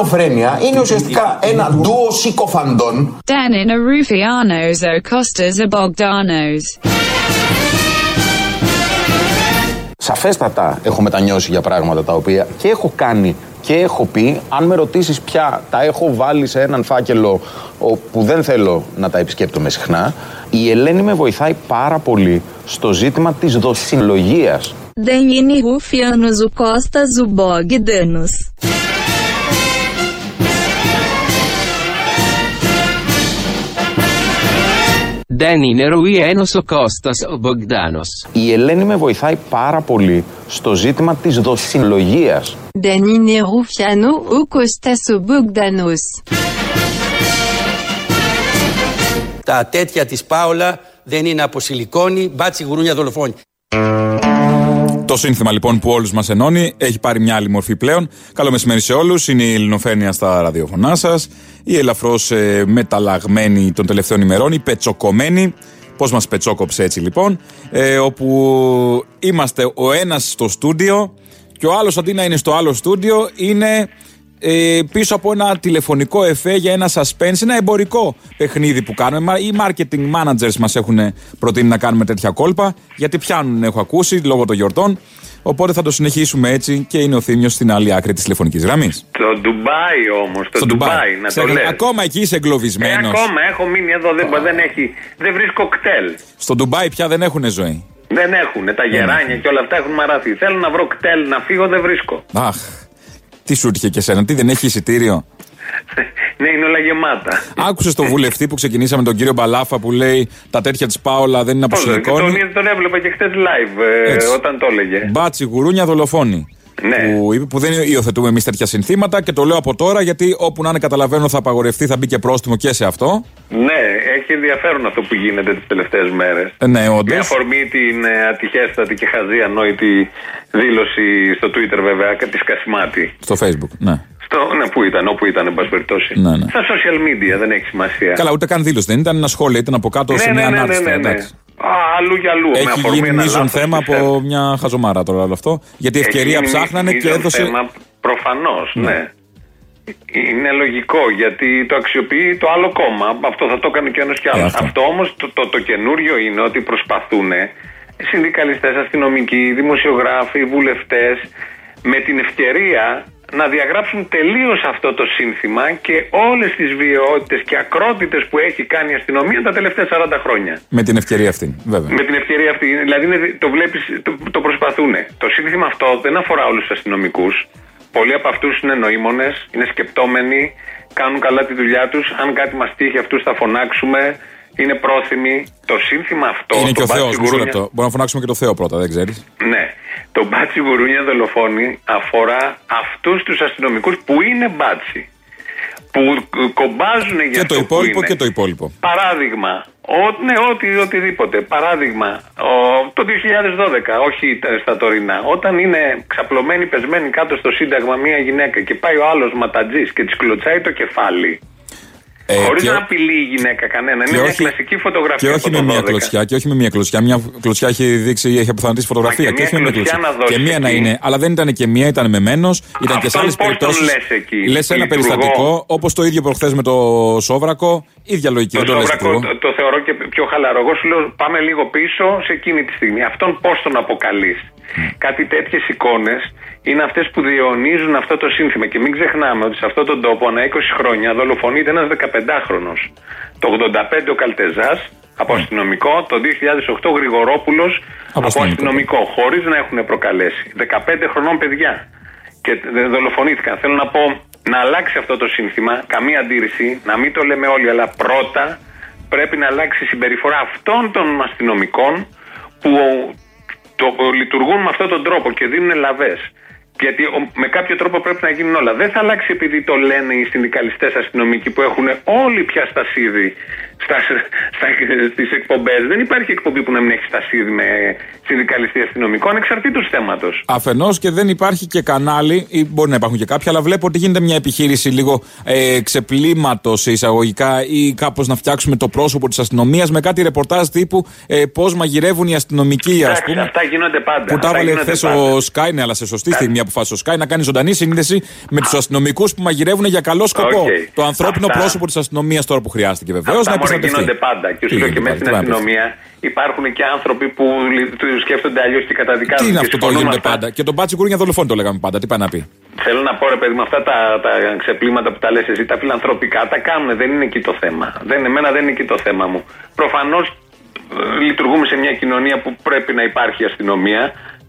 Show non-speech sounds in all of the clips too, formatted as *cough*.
ελληνοφρένεια είναι ουσιαστικά ένα ντουο συκοφαντών. Dan Ruffianos o Costas o Bogdanos. Σαφέστατα έχω μετανιώσει για πράγματα τα οποία και έχω κάνει και έχω πει, αν με ρωτήσεις πια τα έχω βάλει σε έναν φάκελο που δεν θέλω να τα επισκέπτομαι συχνά, η Ελένη με βοηθάει πάρα πολύ στο ζήτημα της δοσυλλογίας. Δεν είναι Ρουφιάνος ο Κώστας ο Bogdanos. Δεν είναι Ρουιένος ο Κώστας ο Μπογδάνος. Η Ελένη με βοηθάει πάρα πολύ στο ζήτημα της δοσυλλογίας. Δεν είναι Ρουφιάνο ο Κώστας ο Bogdanos. Τα τέτοια της Πάολα δεν είναι από σιλικόνη, μπάτσι γουρούνια δολοφόνη. Το σύνθημα λοιπόν που όλους μας ενώνει έχει πάρει μια άλλη μορφή πλέον. Καλό μεσημέρι σε όλους. Είναι η Ελληνοφένεια στα ραδιοφωνά σας. Η ελαφρώς ε, μεταλλαγμένη των τελευταίων ημερών, η πετσοκομμένη. Πώς μας πετσόκοψε έτσι λοιπόν. Ε, όπου είμαστε ο ένας στο στούντιο και ο άλλος αντί να είναι στο άλλο στούντιο είναι ε, πίσω από ένα τηλεφωνικό εφέ για ένα suspense, ένα εμπορικό παιχνίδι που κάνουμε. Οι marketing managers μας έχουν προτείνει να κάνουμε τέτοια κόλπα, γιατί πιάνουν, έχω ακούσει, λόγω των γιορτών. Οπότε θα το συνεχίσουμε έτσι και είναι ο Θήμιο στην άλλη άκρη της τηλεφωνικής γραμμής. Στο Ντουμπάι όμως, στο Ντουμπάι, να το λες. Ακόμα εκεί είσαι εγκλωβισμένος. Ε, ακόμα έχω μείνει εδώ, δεν, δεν, έχει, δεν βρίσκω κτέλ. Στο Ντουμπάι πια δεν έχουν ζωή. Δεν έχουν, τα γεράνια και όλα αυτά έχουν μαράθει. Θέλω να βρω κτέλ, να φύγω, δεν βρίσκω. Αχ, τι σου ήρθε και σένα, τι δεν έχει εισιτήριο; ναι, είναι όλα γεμάτα. Άκουσες τον βουλευτή που ξεκινήσαμε, τον κύριο Μπαλάφα, που λέει τα τέτοια της Πάολα δεν είναι από Τον, τον έβλεπα και χτε live ε, όταν το έλεγε. Μπάτσι, γουρούνια, δολοφόνη. Ναι. Που, που δεν υιοθετούμε εμείς τέτοια συνθήματα και το λέω από τώρα γιατί όπου να είναι καταλαβαίνω θα απαγορευτεί, θα μπει και πρόστιμο και σε αυτό. Ναι, έχει ενδιαφέρον αυτό που γίνεται τις τελευταίες μέρες. Ε, ναι, όντως. Με αφορμή την ε, ατυχέστατη και χαζή ανόητη δήλωση στο Twitter βέβαια της Κασιμάτη. Στο Facebook, ναι. Στο, ναι, πού ήταν, όπου ήταν, εν πάση περιπτώσει. Ναι, ναι. Στα social media δεν έχει σημασία. Καλά, ούτε καν δήλωση. Δεν ήταν ένα σχόλιο, ήταν από κάτω ναι, σε μια ναι, ναι, ανάρτηση. ναι, ναι, ναι. Α, αλλού για αλλού. Έχει γίνει μείζον θέμα από μια χαζομάρα τώρα όλο αυτό. Γιατί η ευκαιρία ψάχνανε και έδωσε. Θέμα προφανώς, ναι. Είναι λογικό γιατί το αξιοποιεί το άλλο κόμμα. Αυτό θα το έκανε και ένας κι άλλος. Ε, αυτό αυτό όμως το, το, το καινούριο είναι ότι προσπαθούν συνδικαλιστές, αστυνομικοί, δημοσιογράφοι, βουλευτές με την ευκαιρία να διαγράψουν τελείως αυτό το σύνθημα και όλες τις βιαιότητες και ακρότητες που έχει κάνει η αστυνομία τα τελευταία 40 χρόνια. Με την ευκαιρία αυτή, βέβαια. Με την ευκαιρία αυτή. Δηλαδή είναι- το βλέπεις, το, το προσπαθούν. Το σύνθημα αυτό δεν αφορά όλους τους αστυνομικούς. Πολλοί από αυτούς είναι νοήμονες, είναι σκεπτόμενοι, κάνουν καλά τη δουλειά τους. Αν κάτι μας τύχει, αυτούς θα φωνάξουμε. Είναι πρόθυμοι. Το σύνθημα αυτό. Είναι και το ο Θεός, μπάτσι μισό γουρούνια- λεπτό. Μπορούμε να φωνάξουμε και το Θεό πρώτα, δεν ξέρεις. ναι. Το μπάτσι γουρούνια δολοφόνη αφορά αυτούς τους αστυνομικούς που είναι μπάτσι. Που ε, κομπάζουν για Και αυτό το που υπόλοιπο είναι. και το υπόλοιπο. Παράδειγμα, ο, ναι, ό,τι, οτιδήποτε. Παράδειγμα, ο, το 2012, όχι τα- στα τωρινά, όταν είναι ξαπλωμένη, πεσμένη κάτω στο Σύνταγμα μία γυναίκα και πάει ο άλλος ματατζής και της κλωτσάει το κεφάλι. Ε, Χωρίς και- να απειλεί η γυναίκα κανένα. και Είναι μια όχι- κλασική φωτογραφία. Και όχι από με το μια 12. κλωτσιά, και όχι με μια κλωτσιά. Μια κλωτσιά έχει δείξει, έχει αποθανατήσει φωτογραφία. Μα και όχι μια με μια κλωτσιά κλωτσιά. να δώσεις Και μία να εκεί. είναι. Αλλά δεν ήταν και μία, ήταν μεμένος. Ήταν και σε Αυτόν άλλες πώς τον περιπτώσεις. λες εκεί, Λες ένα λειτουργό; περιστατικό, όπως το ίδιο προχθές με το Σόβρακο. ίδια λογική. Το δεν το λες Σόβρακο λειτουργό. το, το θεωρώ και πιο χαλαρό. Εγώ σου λέω πάμε λίγο πίσω σε εκείνη τη στιγμή. Αυτόν πώς τον αποκαλείς; Κάτι τέτοιες εικόνες είναι αυτές που διαιωνίζουν αυτό το σύνθημα. Και μην ξεχνάμε ότι σε αυτόν τον τόπο ανά 20 χρόνια δολοφονείται ένας 15χρονο. Το 85 ο Καλτεζάς από αστυνομικό, το 2008 Γρηγορόπουλος από αστυνομικό. αστυνομικό, χωρίς να έχουν προκαλέσει. 15 χρονών παιδιά. Και δεν δολοφονήθηκαν. Θέλω να πω να αλλάξει αυτό το σύνθημα, καμία αντίρρηση, να μην το λέμε όλοι, αλλά πρώτα πρέπει να αλλάξει η συμπεριφορά αυτών των αστυνομικών που το, λειτουργούν με αυτόν τον τρόπο και δίνουν λαβές. Γιατί ο- με κάποιο τρόπο πρέπει να γίνουν όλα. Δεν θα αλλάξει επειδή το λένε οι συνδικαλιστές αστυνομικοί που έχουν όλοι πια στασίδι στα, στα, *laughs* στις εκπομπές. Δεν υπάρχει εκπομπή που να μην έχει στασίδι με συνδικαλιστή αστυνομικό, ανεξαρτήτως θέματος. Αφενός και δεν υπάρχει και κανάλι, ή μπορεί να υπάρχουν και κάποια, αλλά βλέπω ότι γίνεται μια επιχείρηση λίγο ε, ξεπλήματος σε εισαγωγικά ή κάπως να φτιάξουμε το πρόσωπο της αστυνομίας με κάτι ρεπορτάζ τύπου ε, πώς μαγειρεύουν οι αστυνομικοί, ας Εντάξει, πούμε. αυτά γίνονται πάντα. Που τα Αυτά έβαλε γίνονται χθες πάντα. ο Σκάι, ναι, αλλά σε σωστή στιγμή, από αποφάσισε ο Sky να κάνει ζωντανή σύνδεση με τους αστυνομικούς που μαγειρεύουν για καλό σκοπό. Οκ. Το ανθρώπινο Αυτά- πρόσωπο της αστυνομίας τώρα που χρειάστηκε βεβαίως να Αυτά μωρέ επιστρατευτεί. γίνονται πάντα. Και Τι σου λέω και γίνεται μέσα στην πάλι, τι να πεις. αστυνομία υπάρχουν και άνθρωποι που λι- του σκέφτονται αλλιώς και καταδικάζουν. Τι είναι και αυτό το συμφωνούν γίνεται με αυτά. πάντα. Και τον μπάτσι γκούρια δολοφόνη το λέγαμε πάντα. Τι πάει να πει. Θέλω να πω ρε παιδί με αυτά τα, τα ξεπλήματα που τα λες εσύ, τα φιλανθρωπικά, τα κάνουν. Δεν είναι εκεί το θέμα. Δεν, εμένα δεν είναι εκεί το θέμα μου. Προφανώς λειτουργούμε σε μια κοινωνία που πρέπει να υπάρχει αστυνομία.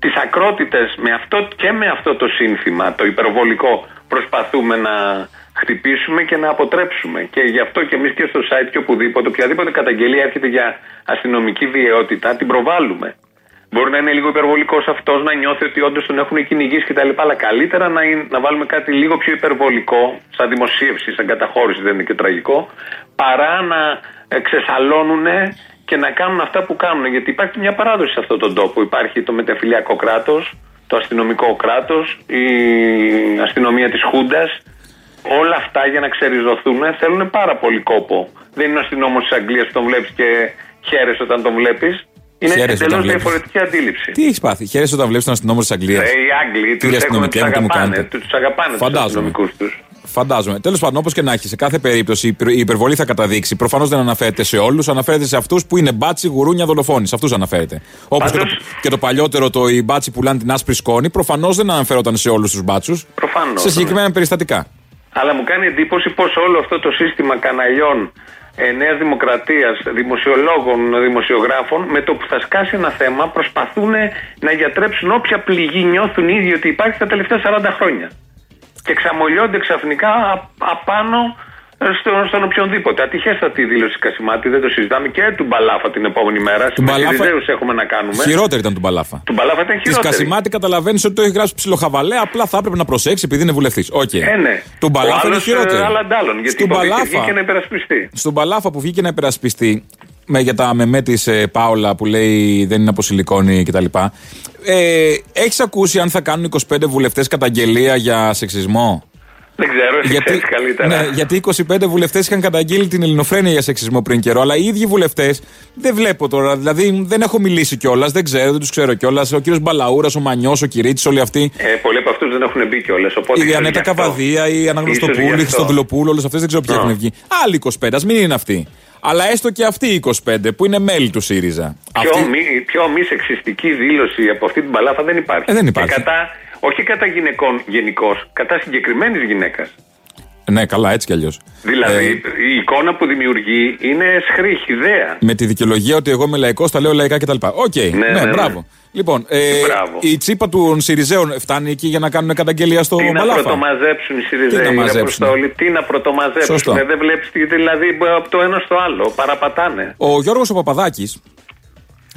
Τις ακρότητες με αυτό και με αυτό το σύνθημα, το υπερβολικό, προσπαθούμε να χτυπήσουμε και να αποτρέψουμε. Και γι' αυτό και εμείς και στο site και οπουδήποτε, οποιαδήποτε καταγγελία έρχεται για αστυνομική βιαιότητα, την προβάλλουμε. Μπορεί να είναι λίγο υπερβολικός αυτός, να νιώθει ότι όντως τον έχουν κυνηγήσει κτλ. Αλλά καλύτερα να, είναι, να βάλουμε κάτι λίγο πιο υπερβολικό, σαν δημοσίευση, σαν καταχώρηση, δεν είναι και τραγικό, παρά να εξεσαλώνουν και να κάνουν αυτά που κάνουν. Γιατί υπάρχει μια παράδοση σε αυτόν τον τόπο. Υπάρχει το μετεφυλιακό κράτος, το αστυνομικό κράτος, η αστυνομία της Χούντας. Όλα αυτά για να ξεριζωθούν θέλουν πάρα πολύ κόπο. Δεν είναι ο αστυνόμος της Αγγλίας που τον βλέπεις και χαίρεσαι όταν τον βλέπεις. Είναι Χαίρεσαι όταν εντελώς βλέπεις. διαφορετική αντίληψη. Τι έχεις πάθει; Χαίρεσαι όταν βλέπεις τον αστυνόμο της Αγγλίας; Ε, οι Άγγλοι τους Κύριε έχουν, αστυνομικέ τους μου, τι μου αγαπάνε. κάνετε. Τους αγαπάνε τους Φαντάζομαι. αστυνομικούς τους. Φαντάζομαι. Τέλος πάντων, όπως και να έχει, σε κάθε περίπτωση η υπερ- η υπερβολή θα καταδείξει. Προφανώς δεν αναφέρεται σε όλους, αναφέρεται σε αυτούς που είναι μπάτσι, γουρούνια, δολοφόνοι. Σε αυτούς αναφέρεται. Όπως και, το, Πάντως- και το παλιότερο, το οι μπάτσι πουλάνε την άσπρη σκόνη, προφανώς δεν αναφέρονταν σε όλους τους μπάτσους. Προφανώς, Σε ναι. συγκεκριμένα περιστατικά. Αλλά μου κάνει εντύπωση πως όλο αυτό το σύστημα καναλιών ε, Νέας Δημοκρατίας, δημοσιολόγων, δημοσιογράφων, με το που θα σκάσει ένα θέμα, προσπαθούν να γιατρέψουν όποια πληγή νιώθουν οι ίδιοι ότι υπάρχει τα τελευταία 40 χρόνια. Και ξαμολιώνται ξαφνικά α- απάνω ε, στον, στον οποιονδήποτε. Ατυχέστατη η δήλωση Κασιμάτη, δεν το συζητάμε. Και του Μπαλάφα την επόμενη μέρα. Του Με Μπαλάφα- Σιριζέους έχουμε να κάνουμε. Χειρότερη ήταν του Μπαλάφα. Του Μπαλάφα ήταν Της χειρότερη. Κασιμάτη καταλαβαίνεις ότι το έχει γράψει ψιλοχαβαλέ, απλά θα έπρεπε να προσέξει επειδή είναι βουλευτής. Οκ. Ε, ναι. Του Ο Μπαλάφα είναι άλλος, χειρότερη. ε, άλλα αντ' άλλων, γιατί Στον υποτίθεται Μπαλάφα, βγήκε να υπερασπιστεί. στον Μπαλάφα που βγήκε να υπερασπιστεί με, για τα μεμέ της ε, Πάολα που λέει δεν είναι από σιλικόνη κτλ. Ε, Έχεις ακούσει αν θα κάνουν 25 βουλευτές καταγγελία για σεξισμό; Δεν ξέρω, εσύ Γιατί, ξέρεις καλύτερα. ναι, γιατί 25 βουλευτές είχαν καταγγείλει την ελληνοφρένεια για σεξισμό πριν καιρό. Αλλά οι ίδιοι βουλευτές δεν βλέπω τώρα. Δηλαδή δεν έχω μιλήσει κιόλας, δεν ξέρω, δεν τους ξέρω κιόλας. Ο κύριος Μπαλαούρας, ο Μανιός, ο Κυρίτης, όλοι αυτοί. Ε, πολλοί από αυτούς δεν έχουν μπει κιόλας. Η Διανέτα Καβαδία, η Αναγνωστοπούλη, η Χριστοδουλοπούλου, όλες αυτές δεν ξέρω ποιοι Α. έχουν βγει. Άλλοι 25, ας μην είναι αυτοί. Αλλά έστω και αυτοί οι 25 που είναι μέλη του ΣΥΡΙΖΑ. Πιο, Αυτοί- μη, πιο μη σεξιστική δήλωση από αυτή του Μπαλάφα δεν υπάρχει. Ε, δεν υπάρχει. Και κατά, όχι κατά γυναικών γενικώς, κατά συγκεκριμένης γυναίκας. Ναι, καλά, έτσι κι αλλιώς. Δηλαδή η εικόνα που δημιουργεί είναι αισχρή, χυδαία. με τη δικαιολογία ότι εγώ είμαι λαϊκός, τα λέω λαϊκά κτλ. Οκ, ναι, ναι, ναι. μπράβο. Λοιπόν, ε, Μπράβο. η τσίπα των Σιριζέων φτάνει εκεί για να κάνουν καταγγελία στο Τι να Μπαλάφα; πρωτομαζέψουν οι Τι να Σιριζέοι, μαζέψουν; Αποστόλη, τι να πρωτομαζέψουν; Σωστό. Ε, δεν βλέπεις δηλαδή από το ένα στο άλλο. Παραπατάνε. Ο Γιώργος ο Παπαδάκης,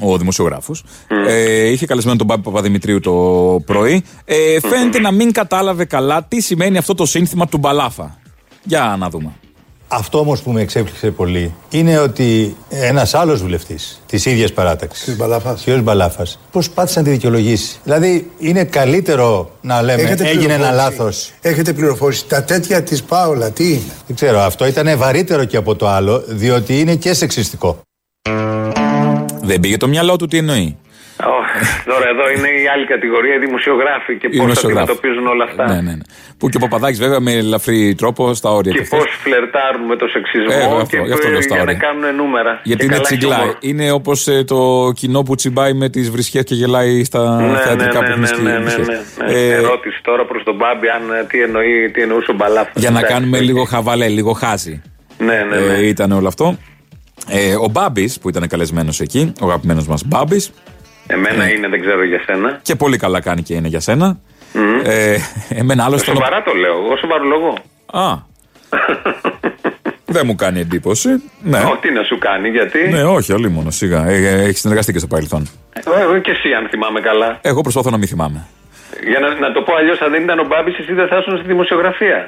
ο δημοσιογράφος, ε, είχε καλεσμένο τον Πάπη Παπαδημητρίου το πρωί. Ε, φαίνεται να μην κατάλαβε καλά τι σημαίνει αυτό το σύνθημα του Μπαλάφα. Για να δούμε. Αυτό όμως που με εξέπληξε πολύ είναι ότι ένας άλλος βουλευτής της ίδιας παράταξης, Κ. Μπαλάφας. κ. Μπαλάφας, προσπάθησε να τη δικαιολογήσεις. Δηλαδή, είναι καλύτερο να λέμε έγινε ένα πληροφόρηση. λάθος. Έχετε πληροφόρηση. Τα τέτοια της Πάολα, τι είναι; Δεν ξέρω, αυτό ήταν βαρύτερο και από το άλλο, διότι είναι και σεξιστικό. Δεν πήγε το μυαλό του τι εννοεί; Ωχ, Τώρα εδώ είναι η άλλη κατηγορία, οι δημοσιογράφοι και Οι πώς δημοσιογράφοι. αντιμετωπίζουν όλα αυτά. Ναι, ναι, ναι. Που και ο Παπαδάκης βέβαια με ελαφρύ τρόπο στα όρια Και και πώς αυτές. φλερτάρουν με το σεξισμό Ε, αυτό, και γι' αυτό λέω στα για να όρια. κάνουν νούμερα. Γιατί Και είναι καλά τσιγκλάι. χιούμορ. Είναι όπως το κοινό που τσιμπάει με τις βρισχές και γελάει στα Ναι, ναι, θεατρικά ναι, που ναι, έχουν ναι, ναι, βρισχές. ναι, ναι. Ε, Ερώτηση τώρα προς τον Μπάμπη αν ε, τι, εννοεί, τι εννοούσε ο Μπαλάφας. για να Εντάξει. κάνουμε λίγο χαβαλέ, λίγο χάζι. Ναι, ναι, ναι. Ε, ήταν όλο αυτό. Ε, ο Μπάμπης που ήταν καλεσμένος εκεί, ο αγαπημένος μας Μπάμπης, Εμένα Ναι. είναι, δεν ξέρω για σένα. και πολύ καλά κάνει και είναι για σένα. Ε, εμένα άλλο ήταν. ο- Σοβαρά το λέω, εγώ σοβαρό λόγο. Α. *laughs* Δεν μου κάνει εντύπωση. Ναι. Ω, τι να σου κάνει, γιατί; Ναι, όχι, όλοι μόνο σιγά. Ε, ε, έχεις συνεργαστεί και στο παρελθόν. Ε, Εγώ και εσύ, αν θυμάμαι καλά. Εγώ προσπαθώ να μην θυμάμαι. Για να, να το πω αλλιώς, αν δεν ήταν ο Μπάμπης, εσύ δεν θα ήσουν στη δημοσιογραφία.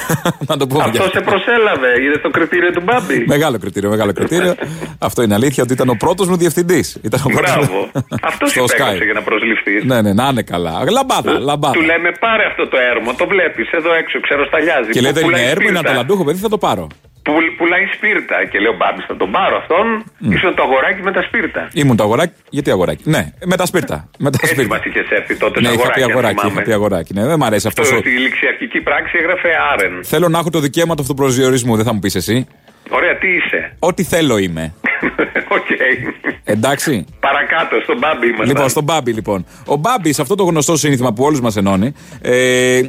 *laughs* να το πω Αυτό για- σε προσέλαβε. Είδες το κριτήριο του Μπάμπη. Μεγάλο κριτήριο, μεγάλο κριτήριο. *laughs* Αυτό είναι αλήθεια ότι ήταν ο πρώτος μου διευθυντής. Ήταν ο πρώτος Μπράβο. μου- *laughs* Αυτός στο υπέγραψε Sky. για να προσληφθείς. Ναι, ναι, να είναι καλά. Λαμπάδα, λαμπάδα. Του λέμε πάρε αυτό το έρμο, το βλέπεις εδώ έξω, ξέρω σταλιάζει. Και λέει δεν είναι έρμο, είναι αταλαντούχο. αταλαντούχο παιδί, θα το πάρω. Που πουλάει σπίρτα. Και λέω Μπάμπη, θα τον πάρω αυτόν. Ήσουν το αγοράκι με τα σπίρτα. Ήμουν το αγοράκι. Γιατί αγοράκι; Ναι, με τα σπίρτα. Με τα Έτσι σπίρτα. μα είχε έρθει τότε Ναι, το είχα πει αγοράκι. αν αγοράκι. θυμάμαι. Είχα πει αγοράκι. Ναι, δεν μ' αρέσει αυτός. Το- Στη ληξιαρχική πράξη έγραφε άρρεν. Θέλω να έχω το δικαίωμα του αυτοπροσδιορισμού, δεν θα μου πεις εσύ. Ωραία, τι είσαι; Ό,τι θέλω είμαι. *laughs* Οκ. Εντάξει. Παρακάτω, στον Μπάμπη ήμασταν. Λοιπόν, στον Μπάμπη, λοιπόν. Ο Μπάμπη, σε αυτό το γνωστό σύνθημα που όλους μας ενώνει, ε,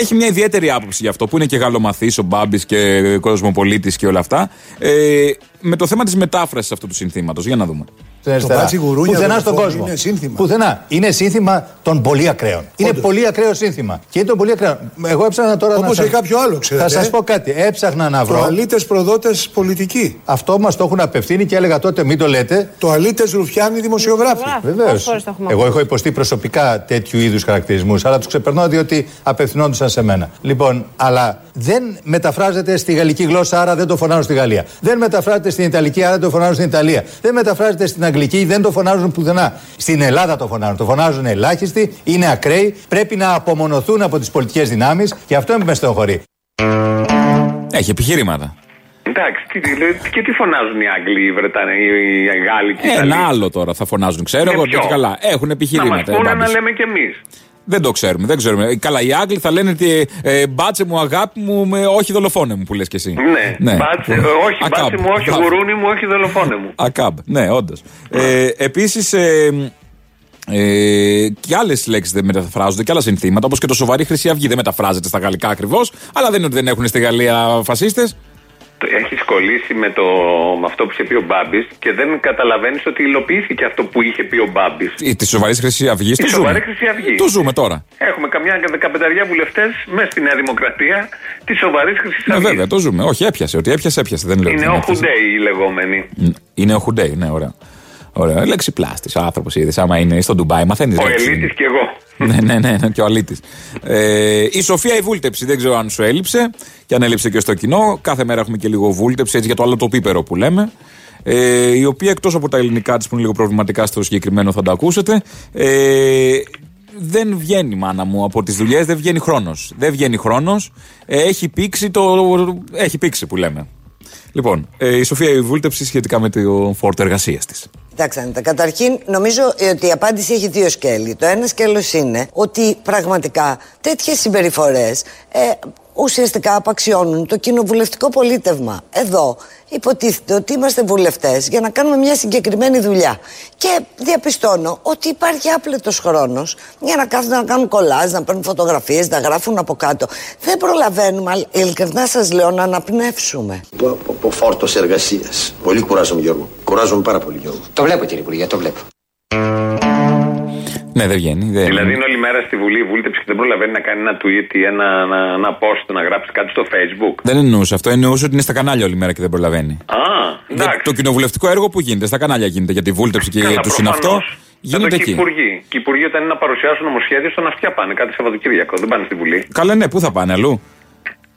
έχει μια ιδιαίτερη άποψη γι' αυτό, που είναι και γαλλομαθή ο Μπάμπης και κοσμοπολίτη και όλα αυτά. Ε, με το θέμα της μετάφρασης αυτού του συνθήματος. Για να δούμε. Στην αριστερά. μπάτσι γουρούνια Πουθενά δολοφόνοι στον κόσμο. είναι σύνθημα. Πουθενά. Είναι σύνθημα των πολύ ακραίων. Είναι Όντως. πολύ ακραίο σύνθημα. Και είναι των πολύ ακραίων. Εγώ έψαχνα τώρα Όπως να. σας- και κάποιο άλλο, ξέρετε, Θα σας ε. πω κάτι. Έψαχνα να βρω. Τοαλίτε προδότες πολιτικοί. Αυτό μας το έχουν απευθύνει και έλεγα τότε μην το λέτε. Τοαλίτε ρουφιάνοι δημοσιογράφοι. Βεβαίως. Εγώ έχω υποστεί προσωπικά τέτοιου είδους χαρακτηρισμούς, αλλά τους ξεπερνώ διότι απευθυνόντουσαν σε μένα. Λοιπόν, αλλά δεν μεταφράζεται στη γαλλική γλώσσα, άρα δεν το φωνάζουν στη Γαλλία. Δεν μεταφράζεται στην Ιταλική, άρα δεν το φωνάζουν στην Ιταλία. Δεν μεταφράζεται στην Αγγλική, δεν το φωνάζουν πουθενά. Στην Ελλάδα το φωνάζουν. Το φωνάζουν ελάχιστοι, είναι ακραίοι, πρέπει να απομονωθούν από τις πολιτικές δυνάμεις και αυτό με στενοχωρεί. Έχει επιχειρήματα. Εντάξει, τι, τι- και τι φωνάζουν οι Άγγλοι, οι Βρετανοί, οι οι Γάλλοι και οι Ιταλοί; Ένα άλλο τώρα θα φωνάζουν. Ξέρω Ναι, εγώ ποιο; και καλά. Έχουν Να μας επιχειρήματα. ε, πούνε να Μπάμπης. λέμε κι εμείς. Δεν το ξέρουμε, δεν ξέρουμε. Καλά, οι Άγγλοι θα λένε ότι ε, μπάτσε μου, αγάπη μου, με, όχι δολοφόνε μου που λες και εσύ. Ναι, Μπάτσε, ε, όχι, Ακάμπ. μπάτσε μου, όχι Μπράβο. γουρούνι μου, όχι δολοφόνε μου. Ακάμπ, ναι, όντως. Ε, Επίσης, ε, ε, και άλλες λέξεις δεν μεταφράζονται και άλλα συνθήματα, όπως και το σοβαρή Χρυσή Αυγή δεν μεταφράζεται στα γαλλικά ακριβώς, αλλά δεν είναι ότι δεν έχουν στη Γαλλία φασίστες. Έχεις κολλήσει με, το, με αυτό που είχε πει ο Μπάμπης και δεν καταλαβαίνεις ότι υλοποιήθηκε αυτό που είχε πει ο Μπάμπης. Τη σοβαρή Χρυσή Αυγή το σοβαρή ζούμε. Χρυσή Αυγή. Το ζούμε τώρα. Έχουμε καμιά δεκαπενταριά βουλευτές μέσα στη Νέα Δημοκρατία της σοβαρής Χρυσής Ναι, Αυγής. βέβαια, το ζούμε. Όχι, έπιασε. Ότι έπιασε, έπιασε. Δεν λέω. ότι Είναι δεν ο έπιασε. Χουντέι οι λεγόμενοι. Είναι ο Χουντέι, ναι, ωραία. Ωραία. Λέξη πλάστης. Ο άνθρωπος είδες. Άμα είναι στο Ντουμπάι, μαθαίνεις. Ο Ελίτης και εγώ. ναι, ναι, ναι, ναι, και ο αλήτης. Ε, η Σοφία η βούλτεψη, δεν ξέρω αν σου έλειψε και αν έλειψε και στο κοινό. Κάθε μέρα έχουμε και λίγο βούλτεψη, έτσι για το άλλο το πίπερο που λέμε. Ε, η οποία εκτός από τα ελληνικά της που είναι λίγο προβληματικά στο συγκεκριμένο θα το ακούσετε. Ε, δεν βγαίνει μάνα μου από τις δουλειές, δεν βγαίνει χρόνος. Δεν βγαίνει χρόνος. Ε, έχει πήξει το. Έχει πήξει που λέμε. Λοιπόν, ε, η Σοφία η βούλτεψη σχετικά με το φόρτο εργασίας της. Κοιτάξτε, καταρχήν νομίζω ότι η απάντηση έχει δύο σκέλη. Το ένα σκέλος είναι ότι πραγματικά τέτοιες συμπεριφορές ε, ουσιαστικά απαξιώνουν το κοινοβουλευτικό πολίτευμα. Εδώ υποτίθεται ότι είμαστε βουλευτές για να κάνουμε μια συγκεκριμένη δουλειά. Και διαπιστώνω ότι υπάρχει άπλετος χρόνος για να κάθονται να κάνουν κολλάζ, να παίρνουν φωτογραφίες, να γράφουν από κάτω. Δεν προλαβαίνουμε, αλλά ειλικρινά σας λέω, να αναπνεύσουμε. Από, από φόρτος εργασίας. Πολύ κουράζομαι, Γιώργο. Κουράζομαι πάρα πολύ, Γιώργο. Το βλέπω κύριε Υπουργέ, το βλέπω. Ναι, δεν βγαίνει. Δεν... Δηλαδή είναι όλη μέρα στη Βουλή η βούλτεψη και δεν προλαβαίνει να κάνει ένα tweet ή ένα, ένα, ένα post, να γράψει κάτι στο Facebook. Δεν εννοούσε αυτό. Εννοούσε ότι είναι στα κανάλια όλη μέρα και δεν προλαβαίνει. Α, Για εντάξει. το κοινοβουλευτικό έργο που γίνεται, στα κανάλια γίνεται για τη βούλτεψη και Καλά, του συναυτό. προφανώς. Γίνεται Εδώ και οι εκεί. υπουργοί. Και οι υπουργοί όταν είναι να παρουσιάσουν νομοσχέδιο στον αυτιά πάνε κάτι Σαββατοκύριακο. Δεν πάνε στη Βουλή. Καλά, ναι, πού θα πάνε αλλού.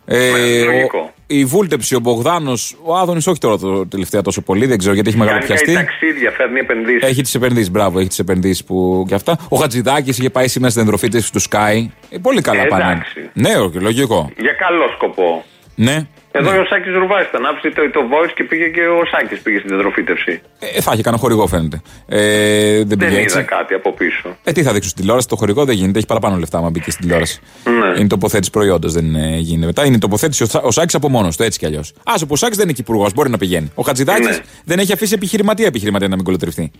Ε, Ναι, ο- λογικό. η βούλτεψη, ο Μπογδάνος, ο Άδωνης, όχι τώρα το τελευταία τόσο πολύ, δεν ξέρω γιατί έχει Κάνει κάτι μεγαλοπιαστεί. ταξίδια, φέρνει επενδύσεις. Έχει τις επενδύσεις, μπράβο, έχει τις επενδύσεις που και αυτά. Ο Χατζηδάκης είχε πάει σήμερα στην ενδροφή του Sky. Ε, πολύ καλά Ε, πάνε. εντάξει. Ναι, όχι, λογικό. Για καλό σκοπό. Ναι. Εδώ ναι. ο Σάκης Ρουβά ήταν. Άφησε το, το voice και πήγε και ο Σάκης πήγε στην εντροφήτευση. Ε, θα είχε κανένα χορηγό, φαίνεται. Ε, δεν Δεν πήγε είδα έτσι. κάτι από πίσω. Ε, τι θα δείξουν στην τηλεόραση, το χορηγό δεν γίνεται. Έχει παραπάνω λεφτά, άμα μπήκε στην τηλεόραση. Ναι. Είναι τοποθέτηση προϊόντος, δεν ε, γίνεται μετά. Είναι τοποθέτηση ο, Σα- ο Σάκης από μόνος του, έτσι κι αλλιώς. Α, ο Σάκης δεν είναι και υπουργό, μπορεί να πηγαίνει. Ο Χατζηδάκης Ναι. δεν έχει αφήσει επιχειρηματία επιχειρηματία να μην κολοτρευτεί.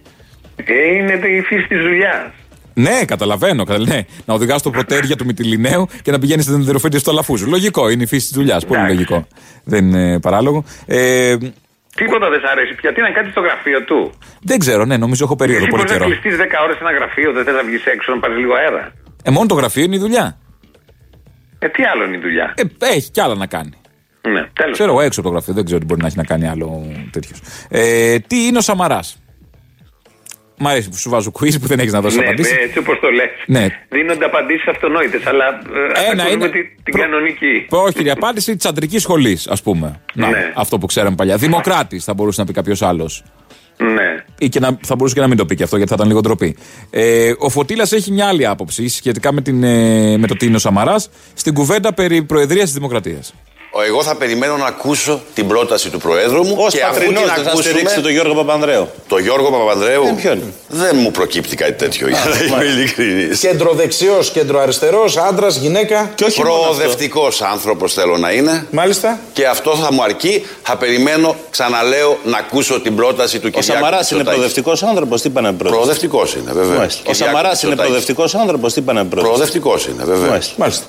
Ε, είναι η φύση της δουλειάς. Ναι, καταλαβαίνω. καταλα- Ναι. Να οδηγάς το πρωτέρια του Μυτιλινέου και να πηγαίνεις στην ενδεροφύτη στο Αλαφούζο. Λογικό, είναι η φύση της δουλειάς. Πολύ Εντάξει. λογικό. Δεν είναι παράλογο. Ε, Τίποτα δεν σ' αρέσει πια. Τι να κάνει στο γραφείο του. δεν ξέρω, ναι, νομίζω έχω περίοδο Εσύ πολύ μπορεί να καιρό. κλειστείς 10 ώρες σε ένα γραφείο, δεν θες να βγεις έξω να πάρεις λίγο αέρα; Ε, μόνο το γραφείο είναι η δουλειά. Ε, τι άλλο είναι η δουλειά; Ε, έχει κι άλλα να κάνει. Ναι, τέλος. Ξέρω εγώ έξω από το γραφείο, δεν ξέρω τι μπορεί να έχει να κάνει άλλο τέτοιος. Ε, τι είναι ο Σαμαράς; Μ' αρέσει που σου βάζω quiz που δεν έχεις να δώσεις Ναι, απαντήσεις. ναι, έτσι όπως το λες. Ναι. Δίνονται απαντήσεις αυτονόητες, αλλά ε, Ένα ακούμε είναι- τη, την προ- κανονική. Όχι, η απάντηση της αντρικής σχολής, ας πούμε. Να, Ναι. Αυτό που ξέραμε παλιά. Δημοκράτης θα μπορούσε να πει κάποιος άλλος. Ναι. Ή και να, θα μπορούσε και να μην το πει και αυτό, γιατί θα ήταν λίγο ντροπή. Ε, ο Φωτήλα έχει μια άλλη άποψη σχετικά με, την, ε, με το τι είναι ο Σαμαράς στην κουβέντα περί Προεδρίας της Δημοκρατίας. Εγώ θα περιμένω να ακούσω την πρόταση του Προέδρου μου Ως και αφού την πατρινός δεν θα ακούσουμε... στηρίξετε τον Γιώργο Παπανδρέου. Το Γιώργο Παπανδρέου. Ε, ποιον; Δεν μου προκύπτει κάτι τέτοιο, για να είμαι ειλικρινής. Κεντροδεξιός, κεντροαριστερός, άντρας, γυναίκα. Και όχι μόνο αυτό; Προοδευτικός άνθρωπος θέλω να είναι. Μάλιστα. Και αυτό θα μου αρκεί. Θα περιμένω, ξαναλέω, να ακούσω την πρόταση του Ο Κυριάκου Σαμαράς είναι Μητσοτάκη. προοδευτικός άνθρωπος, τι είπανε πρώτα. Προοδευτικός είναι, βέβαια. Μάλιστα. Ο Κυριάκος Σαμαράς είναι Μητσοτάκης. προοδευτικός άνθρωπος, τι είπανε πρώτα. Προοδευτικός είναι, βέβαια. Μάλιστα.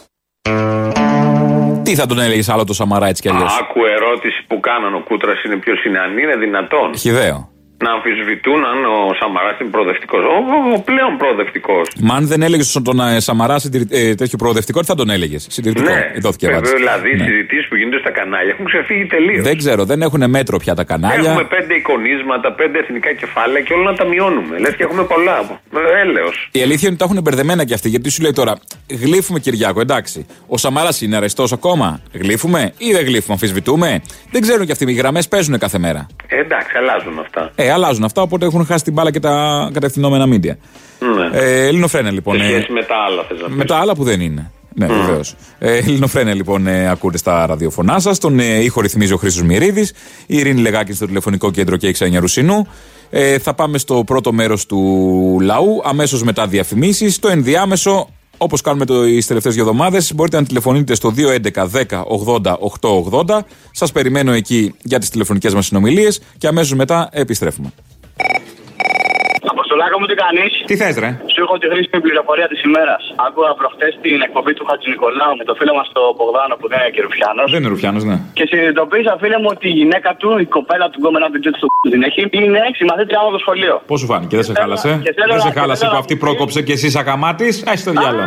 Μάλιστα. Τι θα τον έλεγες άλλο το Σαμαρά έτσι κι αλλιώς; Άκου ερώτηση που κάναν ο Κούτρας είναι ποιο είναι, αν είναι δυνατόν; Χιδαίο. Να αμφισβητούν αν ο Σαμαράς είναι προοδευτικός. Ο, ο, ο πλέον προοδευτικός. Μα αν δεν έλεγες τον ε, Σαμαρά συντηρη- ε, τέτοιο προοδευτικό, τι θα τον έλεγες; Συντηρητικό. Ναι, Δόθηκε βέβαια, απάντηση. δηλαδή οι Ναι. συζητήσεις που γίνονται στα κανάλια έχουν ξεφύγει τελείως. Δεν ξέρω, δεν έχουν μέτρο πια τα κανάλια. Έχουμε πέντε εικονίσματα, πέντε εθνικά κεφάλαια και όλα να τα μειώνουμε. Λες και έχουμε πολλά. Έλεος. Η αλήθεια είναι ότι τα έχουν μπερδεμένα κι αυτοί. Γιατί σου λέει τώρα, γλύφουμε Κυριάκο, εντάξει. Ο Σαμαράς είναι αρεστός ακόμα. Γλύφουμε ή δεν γλύφουμε, αμφισβητούμε; Δεν ξέρουν κι αυτοί. Οι γραμμές παίζουν κάθε μέρα. Ε, εντάξει, αλλάζουν αυτά. Ε, αλλάζουν αυτά, οπότε έχουν χάσει την μπάλα και τα κατευθυνόμενα μίντια. Ναι. Ε, Ελληνοφρένα λοιπόν. Σε ε, σχέση με τα άλλα, θες να με πεις. τα άλλα που δεν είναι. Ναι, βεβαίως. Ε, Ελληνοφρένα λοιπόν ε, ακούτε στα ραδιοφωνά σας. Τον ε, ήχο ρυθμίζει ο Χρήστος Μυρίδης. Η Ειρήνη Λεγάκη στο τηλεφωνικό κέντρο και η Ξένια Ρουσινού. Ε, θα πάμε στο πρώτο μέρος του λαού. Αμέσως μετά διαφημίσεις. Στο ενδιάμεσο, όπως κάνουμε το, τις τελευταίες δύο εβδομάδες, μπορείτε να τηλεφωνείτε στο 211 10 80 880. Σας περιμένω εκεί για τις τηλεφωνικές μας συνομιλίες και αμέσως μετά επιστρέφουμε. Αποστολάκο μου τι κάνεις; Τι θες, ρε; Σου έχω τη χρήσιμη πληροφορία της ημέρας. Άκουγα προχτές την εκπομπή του Χατζη Νικολάου με το φίλο μας τον Μπογδάνο που δεν είναι και Ρουφιάνος. Δεν είναι Ρουφιάνος, ναι. Και συνειδητοποίησα, φίλε μου, ότι η γυναίκα του, η κοπέλα του γκόμενα του Τζέτ που την έχει, είναι συμμαθήτρια μου στο σχολείο. Πώς σου φάνηκε, δεν σε χάλασε; και θέλω Δεν σε να- χάλασε θέλω που να- αυτή πρόκοψε και εσύ ακαμάτη. Α το διάλογο.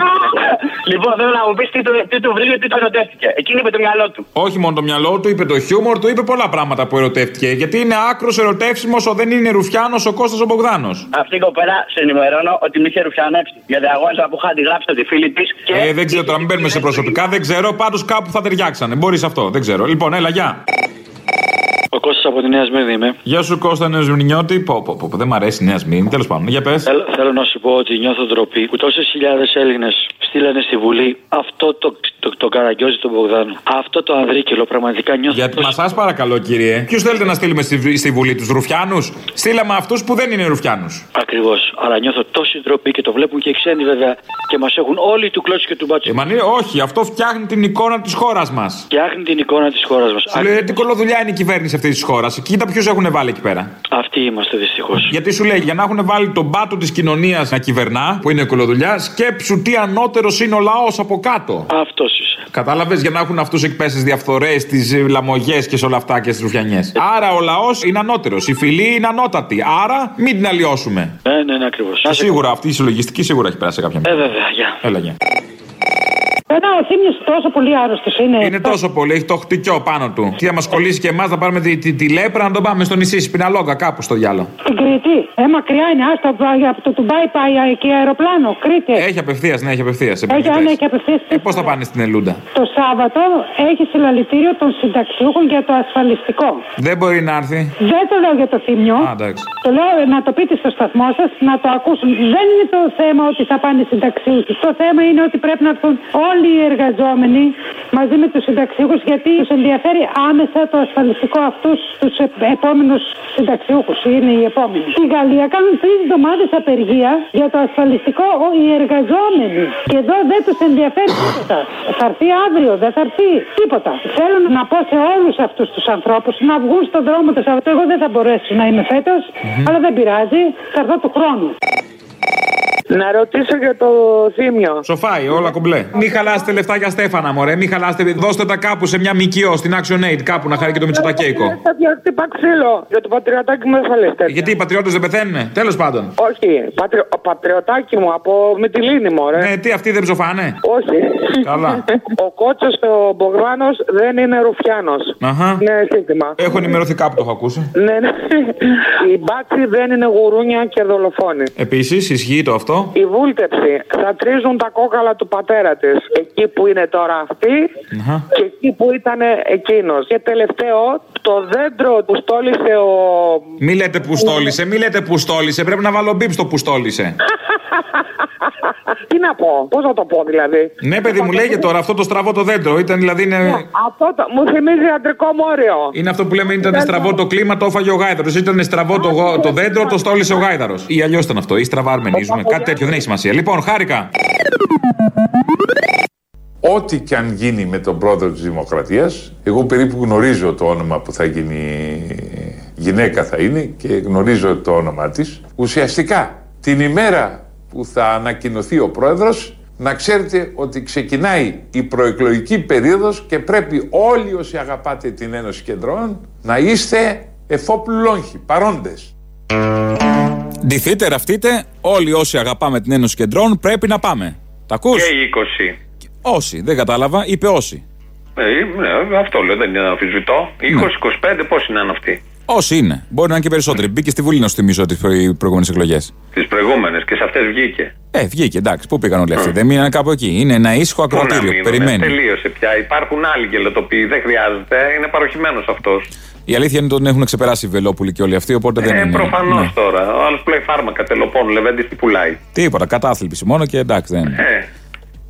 Λοιπόν, θέλω να μου πεις τι, του- τι του βρήκε, τι το ερωτεύτηκε. Εκείνη είπε το μυαλό του. Όχι μόνο το μυαλό του, είπε το χιούμορ του, είπε πολλά πράγματα που ερωτεύτηκε. Γιατί είναι άκρος ερωτεύσιμος ο δεν είναι Ρουφιάνος ο Κώστας ο Μπογδάνος. Αυτή η κοπέλα σε ενημερώνω ότι με είχε ρουφιανέψει. Γιατί αγώνιζα που είχα αντιγράψει τη φίλη της και. Ε, δεν ξέρω τώρα, μην μπαίνουμε σε προσωπικά, δεν ξέρω. Πάντως κάπου θα ταιριάξανε. Μπορείς αυτό, δεν ξέρω. Λοιπόν, έλα, γεια. Ο Κώστας από τη Νέα Σμύρνη είμαι. Γεια σου Κώστα Νεοσμηνιώτη. Πω, πω, πω, πω, δεν μ' αρέσει η Νέα Σμύρνη. Τέλος πάντων, για πες. Θέλω, θέλω να σου πω ότι νιώθω ντροπή που τόσες χιλιάδες Έλληνες στείλανε στη Βουλή αυτό το, το, το καραγκιόζι του Μπογδάνου. Αυτό το ανδρίκυλο πραγματικά νιώθω. Γιατί μα σας παρακαλώ, κύριε. Ποιους θέλετε να στείλουμε στη, στη Βουλή, τους Ρουφιάνους; Στείλαμε αυτούς που δεν είναι Ρουφιάνους. Ακριβώς. Αλλά νιώθω τόση ντροπή και το βλέπουν και οι ξένοι βέβαια και μας έχουν όλοι του κλώτσου και του μπάτσου. Ε, μα ναι, όχι, αυτό φτιάχνει την εικόνα της χώρας μας. Φτιάχνει την εικόνα της χώρας μας. Σου λέει τι κολοδουλειά είναι η κυβέρνηση αυτής της χώρας. Κοίτα ποιου έχουν βάλει εκεί πέρα. Αυτοί είμαστε δυστυχώς. Γιατί σου λέει, για να έχουν βάλει τον πάτο της κοινωνίας να κυβερνά, που είναι κολοδουλειάς, σκέψου τι ανώτερος είναι ο λαός από κάτω. Αυτός είσαι. Κατάλαβες για να έχουν αυτούς εκεί πέρα στι διαφθορές, τις λαμογές και σε όλα αυτά και στις ρουφιανιές. Άρα ο λαός είναι ανώτερος. Η φυλή είναι ανώτατη. Άρα μην την αλλοιώσουμε. Ναι, ναι, ναι, ακριβώς. Σίγουρα αυτή η συλλογιστική σίγουρα έχει περάσει κάποια Ε, βέβαια, γεια. Έλα, γεια. Ένα ο Θήμιο τόσο πολύ άρρωστος είναι. Είναι τόσο πολύ, έχει το χτυκιό πάνω του. Τι θα μας κολλήσει και εμάς να πάρουμε τη, τη, τη λέπρα να τον πάμε στο νησί, σπιναλόγκα, κάπου στο διάλογο. Στην Κρήτη. Ε, μακριά είναι, άστα από το Ντουμπάι πάει εκεί αεροπλάνο. Κρήτη. Έχει απευθείας, ναι, έχει απευθείας. Έχει, αν έχει απευθείας. Ε, Πώς θα πάνε στην Ελούντα; Το Σάββατο έχει συλλαλητήριο των συνταξιούχων για το ασφαλιστικό. Δεν μπορεί να έρθει; Δεν το λέω για το θύμιο. Α, εντάξει. Το λέω να το πείτε στο σταθμό σας, να το ακούσουν. Δεν είναι το θέμα ότι θα πάνε οι συνταξιούχοι. Το θέμα είναι ότι πρέπει να έρθουν όλοι οι εργαζόμενοι μαζί με τους συνταξιούχους γιατί τους ενδιαφέρει άμεσα το ασφαλιστικό αυτούς τους επόμενους συνταξιούχους. Είναι οι επόμενοι. Στη Γαλλία κάνουν τρεις εβδομάδες απεργία για το ασφαλιστικό ο- οι εργαζόμενοι. Και εδώ δεν τους ενδιαφέρει τίποτα. Θα έρθει αύριο, δεν θα έρθει τίποτα. Θέλω να πω σε όλους αυτούς τους ανθρώπους να βγουν στον δρόμο το Σαββατό. Εγώ δεν θα μπορέσω να είμαι φέτος, αλλά δεν πειράζει. Θα έρθω του χρόνου. Να ρωτήσω για το θύμιο. Σοφάει, όλα κομπλέ. Μην χαλάσετε λεφτά για Στέφανα, μωρέ. Μην χαλάσετε. Δώστε τα κάπου σε μια μικιό, στην Action Aid, κάπου να χαρεί και το Μητσοτακέικο. Θα διαχτύπα ξύλο. Για το πατριωτάκι μου δεν θα λες τέτοια. Γιατί οι πατριώτες δεν πεθαίνουν, τέλος πάντων. Όχι, πατρι... ο πατριωτάκι μου από Μυτιλίνη μου, ρε. Ναι, τι αυτοί δεν ψοφάνε; Όχι. Καλά. *laughs* Ο κότσος ο Μπογδάνος δεν είναι Ρουφιάνος. Αχα. Ναι, σύνθημα. Έχω ενημερωθεί κάπου, το έχω ακούσει. Ναι, ναι. *laughs* Οι μπάτσι δεν είναι γουρούνια και δολοφόνοι. Επίσης, ισχύει το αυτό. Η βούλτεψη θα τρίζουν τα κόκαλα του πατέρα της. Εκεί που είναι τώρα αυτή Αχα. και εκεί που ήταν εκείνος. Και τελευταίο, το δέντρο που στόλισε ο. Μη λέτε που στόλισε, μη λέτε που στόλισε. Πρέπει να βάλω μπίπ στο που στόλισε. Τι να πω, πώς να το πω δηλαδή; Ναι, παιδί μου, λέγε τώρα αυτό το στραβό το δέντρο. Ήταν δηλαδή. Είναι, Αυτό το, μου θυμίζει αντρικό μόριο. είναι αυτό που λέμε ήταν στραβό το κλίμα, το έφαγε ο γάιδαρος. Ήταν στραβό το, γο- το δέντρο, το στόλισε ο γάιδαρος. Ή αλλιώς ήταν αυτό, ή στραβά αρμενίζουμε. Κάτι τέτοιο δεν έχει σημασία. Λοιπόν, χάρηκα. Ό,τι και αν γίνει με τον πρόεδρο της Δημοκρατίας, εγώ περίπου γνωρίζω το όνομα που θα γίνει γυναίκα θα είναι και γνωρίζω το όνομα της. Ουσιαστικά, την ημέρα που θα ανακοινωθεί ο πρόεδρος, να ξέρετε ότι ξεκινάει η προεκλογική περίοδος και πρέπει όλοι όσοι αγαπάτε την Ένωση Κεντρών να είστε εφόπλου λόγχοι, παρόντες. Ντυθείτε, ραφτείτε. Όλοι όσοι αγαπάμε την Ένωση Κεντρών πρέπει να πάμε. Τα ακούς; Και οι 20. Όσοι, δεν κατάλαβα, είπε όσοι. Ε, ναι, αυτό λέω, δεν είναι να αμφισβητώ. 20-25, πώς είναι αν αυτοί; Όσοι είναι. Μπορεί να είναι και περισσότεροι. Μπήκε στη Βουλή να σου θυμίσω τις προηγούμενες εκλογές. Τις προηγούμενες και σε αυτές βγήκε. Ε, βγήκε, εντάξει. Πού πήγαν όλοι αυτοί. Δεν μείνανε κάπου εκεί. Είναι ένα ήσυχο Πού να ακροατήριο. μείνουμε, Περιμένει. Τελείωσε πια. Υπάρχουν άλλοι γελοτοποιοί. Δεν χρειάζεται. Είναι παροχημένος αυτός. Η αλήθεια είναι ότι τον έχουν ξεπεράσει οι Βελόπουλοι και όλοι αυτοί, οπότε δεν Ε, είναι. προφανώς ναι. τώρα. Ο άλλος πουλάει φάρμακα, τελοπών, λεβέντης τι πουλάει. Τίποτα, κατάθλιψη μόνο και εντάξει. Δεν, Ε,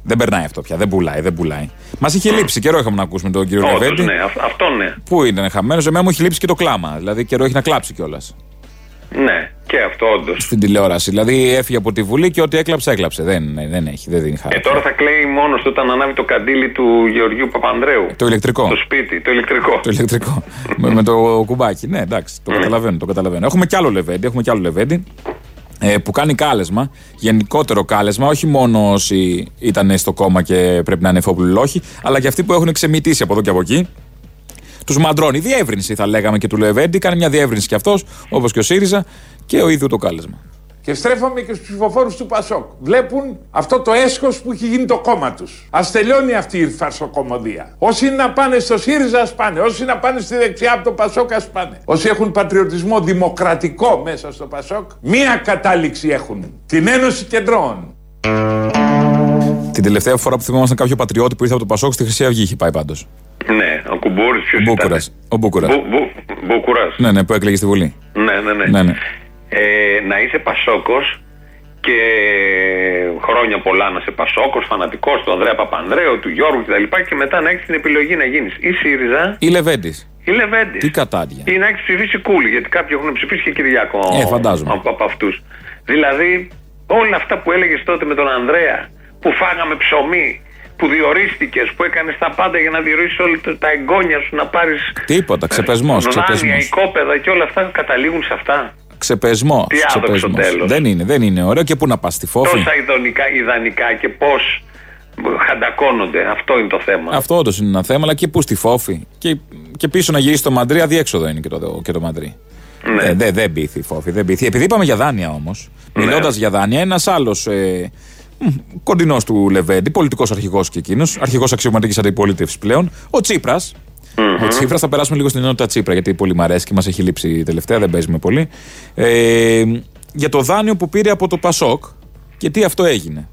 δεν περνάει αυτό πια. Δεν πουλάει, δεν πουλάει. Μας είχε λείψει καιρό είχαμε να ακούσουμε τον κύριο όντως, Λεβέντη. ναι, αυ- αυτό ναι. Πού ήταν χαμένος, εμένα μου έχει λείψει και το κλάμα. Δηλαδή καιρό έχει να κλάψει κιόλας. Ναι, και αυτό όντως. Στην τηλεόραση. Δηλαδή έφυγε από τη Βουλή και ό,τι έκλαψε, έκλαψε. Δεν, δεν έχει, δεν δίνει Ε, χάρη. τώρα θα κλαίει μόνος του όταν ανάβει το καντήλι του Γεωργίου Παπανδρέου. Το ηλεκτρικό. Το σπίτι, το ηλεκτρικό. Το ηλεκτρικό. *laughs* με, με το κουμπάκι. Ναι, εντάξει, το καταλαβαίνω, το καταλαβαίνω. Έχουμε κι άλλο Λεβέντι, έχουμε κι άλλο Λεβέντι. Ε, που κάνει κάλεσμα, γενικότερο κάλεσμα, όχι μόνο όσοι ήταν στο κόμμα και πρέπει να είναι εφόπλου λόχοι, αλλά και αυτοί που έχουν ξεμητήσει από εδώ και από εκεί. Τους μαντρώνει. Διεύρυνση θα λέγαμε και του Λεβέντι. Κάνει μια διεύρυνση κι αυτός, όπως και ο ΣΥΡΙΖΑ, και ο ίδιο το κάλεσμα. Και στρέφομαι και στους ψηφοφόρους του Πασόκ. Βλέπουν αυτό το έσχος που έχει γίνει το κόμμα τους. Α τελειώνει αυτή η φαρσοκομωδία. Όσοι είναι να πάνε στο ΣΥΡΙΖΑ, ας πάνε. Όσοι να πάνε στη δεξιά από το Πασόκ, ας πάνε. Όσοι έχουν πατριωτισμό δημοκρατικό μέσα στο Πασόκ, μία κατάληξη έχουν. Την Ένωση Κεντρών. Την τελευταία φορά που θυμόμασταν κάποιο πατριώτη που ήρθε από το Πασόκ στη Χρυσή Αυγή είχε πάει πάντως. Ναι, ο Κουμπούρης ποιος Ο ήταν. Μπούκουρας. Ο Μπούκουρας. Μπου, μπου, Μπουκουράς. Ναι, ναι, που έκλαιγε στη Βουλή. Ναι, ναι, ναι. Ναι, ναι. Ε, να είσαι Πασόκος και χρόνια πολλά να είσαι Πασόκος, φανατικός του Ανδρέα Παπανδρέου, του Γιώργου κτλ. Και, και μετά να έχεις την επιλογή να γίνεις ή ΣΥΡΙΖΑ Ή Λεβέντης. ή Λεβέντης. Τι κατάδια. Ή να έχεις ψηφίσει Κούλι, γιατί κάποιοι έχουν ψηφίσει και Κυριάκο Ε, φαντάζομαι. από, από αυτούς. Δηλαδή, όλα αυτά που έλεγες τότε με τον Ανδρέα, που φάγαμε ψωμί, που διορίστηκες, που έκανες τα πάντα για να διορίσει όλα τα- τα εγγόνια σου, να πάρεις. Τίποτα, ξεπεσμός. Δάνεια, οικόπεδα και όλα αυτά καταλήγουν σε αυτά. Ξεπεσμό. Τι άδοξο τέλος. Δεν είναι, δεν είναι ωραίο. Και πού να πας στη φόφη. Τόσα ιδανικά, ιδανικά και πώς χαντακώνονται. Αυτό είναι το θέμα. Αυτό όντως είναι ένα θέμα, αλλά και πού στη φόφη. Και, και πίσω να γυρίσει το μαντρί, αδιέξοδο είναι και το, και το μαντρί. Ναι. Ε, δεν δεν πείθει η φόφη, δεν πείθει. Επειδή είπαμε για δάνεια όμως, Ναι. μιλώντας για δάνεια, ένας άλλος ε, κοντινός του Λεβέντη, πολιτικός αρχηγός και εκείνος, αρχηγός αξιωματικής αντιπολίτευσης πλέον, ο τσιπρα Ο Τσίπρας, θα περάσουμε λίγο στην ενότητα Τσίπρα, γιατί πολύ μ' αρέσει και μας έχει λείψει τελευταία, δεν παίζουμε πολύ. Ε, για το δάνειο που πήρε από το Πασόκ και τι αυτό έγινε.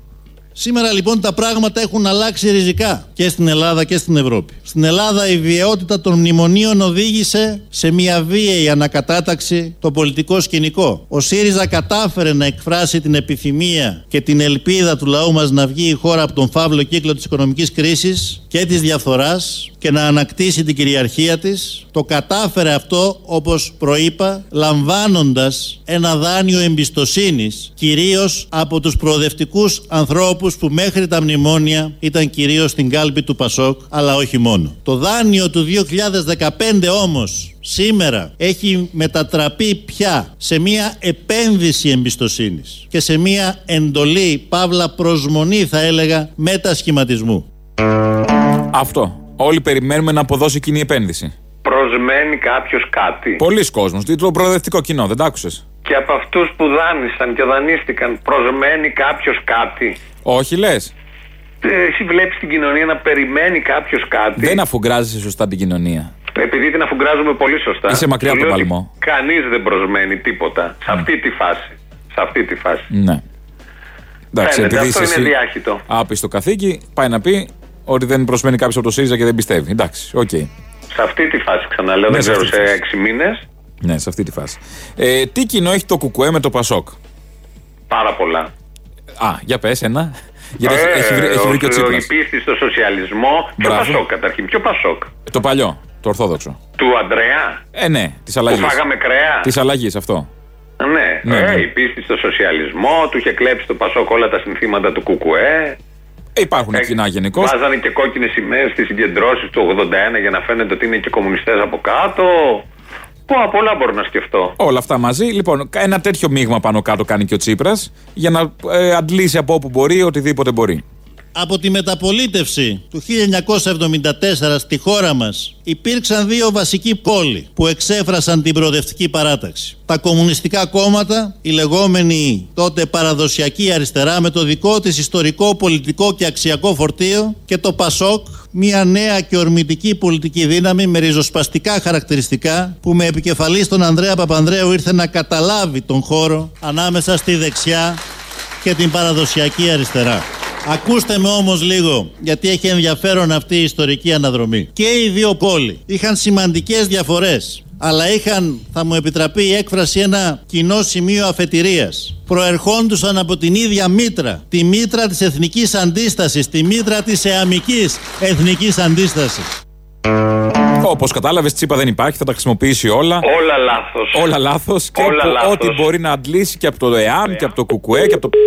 Σήμερα λοιπόν τα πράγματα έχουν αλλάξει ριζικά και στην Ελλάδα και στην Ευρώπη. Στην Ελλάδα η βιαιότητα των μνημονίων οδήγησε σε μια βίαιη ανακατάταξη το πολιτικό σκηνικό. Ο ΣΥΡΙΖΑ κατάφερε να εκφράσει την επιθυμία και την ελπίδα του λαού μας να βγει η χώρα από τον φαύλο κύκλο της οικονομικής κρίσης και της διαφθοράς και να ανακτήσει την κυριαρχία της. Το κατάφερε αυτό όπως προείπα λαμβάνοντας ένα δάνειο εμπιστοσύνης κυρίως από τους προοδευτικούς ανθρώπους που μέχρι τα μνημόνια ήταν κυρίως στην κάλπη του Πασόκ αλλά όχι μόνο. Το δάνειο του 2015 όμως σήμερα έχει μετατραπεί πια σε μια επένδυση εμπιστοσύνης και σε μια εντολή, παύλα προσμονή θα έλεγα, μετασχηματισμού. Αυτό. Όλοι περιμένουμε να αποδώσει κοινή επένδυση. Προσμένει κάποιος κάτι. Πολλοί κόσμοι. Το προοδευτικό κοινό, δεν τα άκουσες; Και από αυτούς που δάνεισαν και δανείστηκαν, προσμένει κάποιος κάτι. Όχι, λες. Ε, Εσύ βλέπεις την κοινωνία να περιμένει κάποιος κάτι. Δεν αφουγκράζεσαι σωστά την κοινωνία. Επειδή την αφουγκράζουμε πολύ σωστά. Είσαι μακριά σου από το λέω ότι παλμό. Κανείς δεν προσμένει τίποτα. Σε αυτή τη φάση. Σε αυτή τη φάση. Ναι. Εντάξει, Φαίνεται, επειδή αυτό είσαι είναι εσύ διάχυτο. άπιστο καθίκι, πάει να πει ότι δεν προσμένει κάποιος από το ΣΥΡΙΖΑ και δεν πιστεύει. Εντάξει, οκ. Σε αυτή τη φάση ξαναλέω, Ναι, δεν σε ξέρω αυτή σε τη φάση. έξι μήνες. Ναι, σε αυτή τη φάση. Ε, τι κοινό έχει το Κουκουέ με το Πασόκ; Πάρα πολλά. Α, για πες ένα. Γιατί έχει, Ε, έχει, βρει, έχει βρει και ο ο- Τσίπρας. Η πίστη στο σοσιαλισμό. Ποιο Μπράβο. Πασόκ καταρχήν, ποιο Πασόκ; Το παλιό, το ορθόδοξο. Του Αντρέα. Ε, ναι, της Που αλλαγή. φάγαμε κρέα; Της αλλαγής αυτό. Ναι, Ναι, ε, ναι. η πίστη στο σοσιαλισμό, του είχε κλέψει το Πασόκ όλα τα συνθήματα του Κουκουέ. Ε, υπάρχουν Ε, κοινά γενικώς. Βάζανε και κόκκινες σημαίες στις συγκεντρώσεις του 81 για να φαίνεται ότι είναι και κομμουνιστές από κάτω. Πω, πολλά μπορώ να σκεφτώ. Όλα αυτά μαζί. Λοιπόν, ένα τέτοιο μείγμα πάνω κάτω κάνει και ο Τσίπρας για να ε, αντλήσει από όπου μπορεί οτιδήποτε μπορεί. Από τη μεταπολίτευση του 1974 στη χώρα μας υπήρξαν δύο βασικοί πόλοι που εξέφρασαν την προοδευτική παράταξη. Τα κομμουνιστικά κόμματα, η λεγόμενη τότε παραδοσιακή αριστερά με το δικό της ιστορικό, πολιτικό και αξιακό φορτίο και το ΠΑΣΟΚ, μια νέα και ορμητική πολιτική δύναμη με ριζοσπαστικά χαρακτηριστικά που με επικεφαλή τον Ανδρέα Παπανδρέου ήρθε να καταλάβει τον χώρο ανάμεσα στη δεξιά και την παραδοσιακή αριστερά. Ακούστε με όμως λίγο, γιατί έχει ενδιαφέρον αυτή η ιστορική αναδρομή. Και οι δύο πόλοι είχαν σημαντικές διαφορές, αλλά είχαν, θα μου επιτραπεί η έκφραση, ένα κοινό σημείο αφετηρίας. Προερχόντουσαν από την ίδια μήτρα, τη μήτρα της εθνικής αντίστασης, τη μήτρα της εαμικής εθνικής αντίστασης. Όπως κατάλαβες, τσίπα δεν υπάρχει, θα τα χρησιμοποιήσει όλα. Όλα λάθος. Όλα λάθος και Όλα από λάθος. ό,τι μπορεί να αντλήσει και από το ΕΑΜ και από το ΚΚΕ και από το.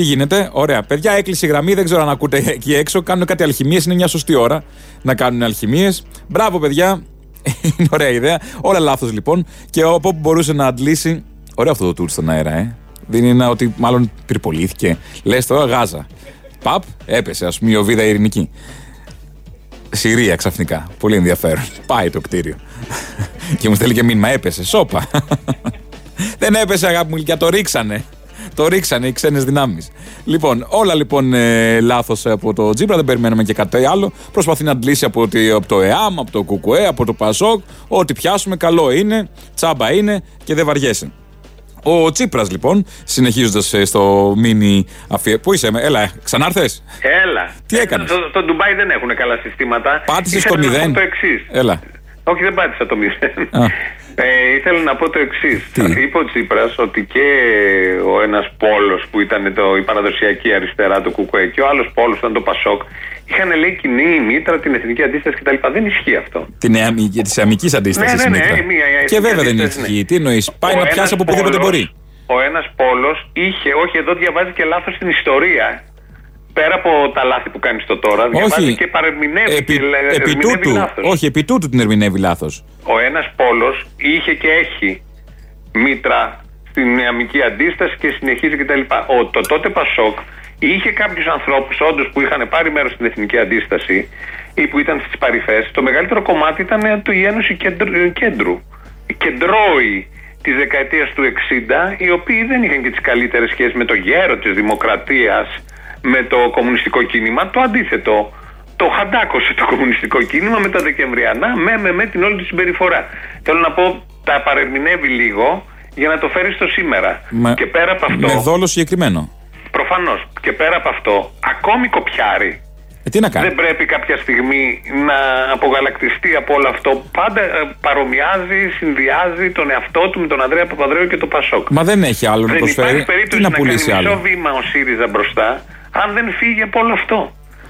Τι γίνεται, ωραία. Παιδιά, έκλεισε η γραμμή, δεν ξέρω αν ακούτε εκεί έξω. Κάνουν κάτι αλχημίες, είναι μια σωστή ώρα να κάνουν αλχημίες. Μπράβο, παιδιά. *laughs* είναι ωραία ιδέα. Όλα λάθος λοιπόν. Και από όπου μπορούσε να αντλήσει. Ωραίο αυτό το τουρ στον αέρα, ε. Δεν είναι ότι μάλλον πυρπολήθηκε. Λες τώρα Γάζα. Παπ, έπεσε, ας πούμε, η οβίδα ειρηνική. Συρία ξαφνικά. Πολύ ενδιαφέρον. Πάει το κτίριο. *laughs* και μου στέλνει και μήνυμα, έπεσε. Σόπα. *laughs* Δεν έπεσε, αγάπη μου, γλυκιά, το ρίξανε. Το ρίξανε οι ξένες δυνάμεις. Λοιπόν, όλα λοιπόν ε, λάθος από το Τζίπρα, δεν περιμένουμε και κάτι άλλο. Προσπαθεί να αντλήσει από, τη- από το ΕΑΜ, από το ΚΚΕ, από το ΠΑΣΟΚ. Ό,τι πιάσουμε, καλό είναι, τσάμπα είναι και δεν βαριέσαι. Ο Τσίπρας λοιπόν, συνεχίζοντας στο μίνι αφιέ. Πού είσαι, με; έλα, ξανάρθες; Έλα. Τι έκανες; Στο, στο Ντουμπάι δεν έχουν καλά συστήματα. Πάτησες Ήθελα το να πω μηδέν. το εξής. Έλα. Όχι, δεν πάτησα το μηδέν. Α. Ε, ήθελα να πω το εξής. Είπε ο Τσίπρας ότι και ο ένας πόλος που ήταν το, η παραδοσιακή αριστερά του Κουκουέ και ο άλλος πόλος που ήταν το Πασόκ είχαν λέει κοινή μήτρα, την εθνική αντίσταση κτλ. Δεν ισχύει αυτό. Την εαμ- για της αμικής αντίστασης. Ναι, ναι, ναι, η μία, η Και εθνική βέβαια δεν αντίσταση, ισχύει. Τι εννοείς, πάει Ο να ένας πιάσει από οπουδήποτε πόλος- μπορεί. Ο ένας πόλος είχε, όχι εδώ διαβάζει και λάθος την ιστορία. Πέρα από τα λάθη που κάνεις το τώρα, διαβάζεις Όχι. και παρεμηνεύει Επί, και λέ- επί ερμηνεύει τούτου, λάθος. όχι, επί τούτου την ερμηνεύει λάθος. Ο ένας πόλος είχε και έχει μήτρα στην νεαμική αντίσταση και συνεχίζει κτλ. Ο, το τότε Πασόκ είχε κάποιους ανθρώπους όντως που είχαν πάρει μέρος στην εθνική αντίσταση ή που ήταν στις παρυφές. Το μεγαλύτερο κομμάτι ήταν το η Ένωση Κέντρου. κέντρου. Οι κεντρώοι της δεκαετίας του 60, οι οποίοι δεν είχαν και τις καλύτερες σχέσεις με το γέρο της δημοκρατίας, με το κομμουνιστικό κίνημα. Το αντίθετο. Το χαντάκωσε το κομμουνιστικό κίνημα με τα Δεκεμβριανά, με, με, με την όλη τη συμπεριφορά. Θέλω να πω, τα παρερμηνεύει λίγο για να το φέρεις στο σήμερα. Με, και πέρα από αυτό, με δόλο συγκεκριμένο. προφανώς, και πέρα από αυτό, ακόμη κοπιάρει. Ε, τι να κάνει; Δεν πρέπει κάποια στιγμή να απογαλακτιστεί από όλο αυτό. Πάντα ε, παρομοιάζει, συνδυάζει τον εαυτό του με τον Ανδρέα Παπανδρέου και το Πασόκ. Μα δεν έχει άλλο να δεν προσφέρει. υπάρχει Τι περίπτωση να να, πουλήσει κάνει μισό άλλο. βήμα ο ΣΥΡΙΖΑ μπροστά, αν δεν φύγει από όλο αυτό.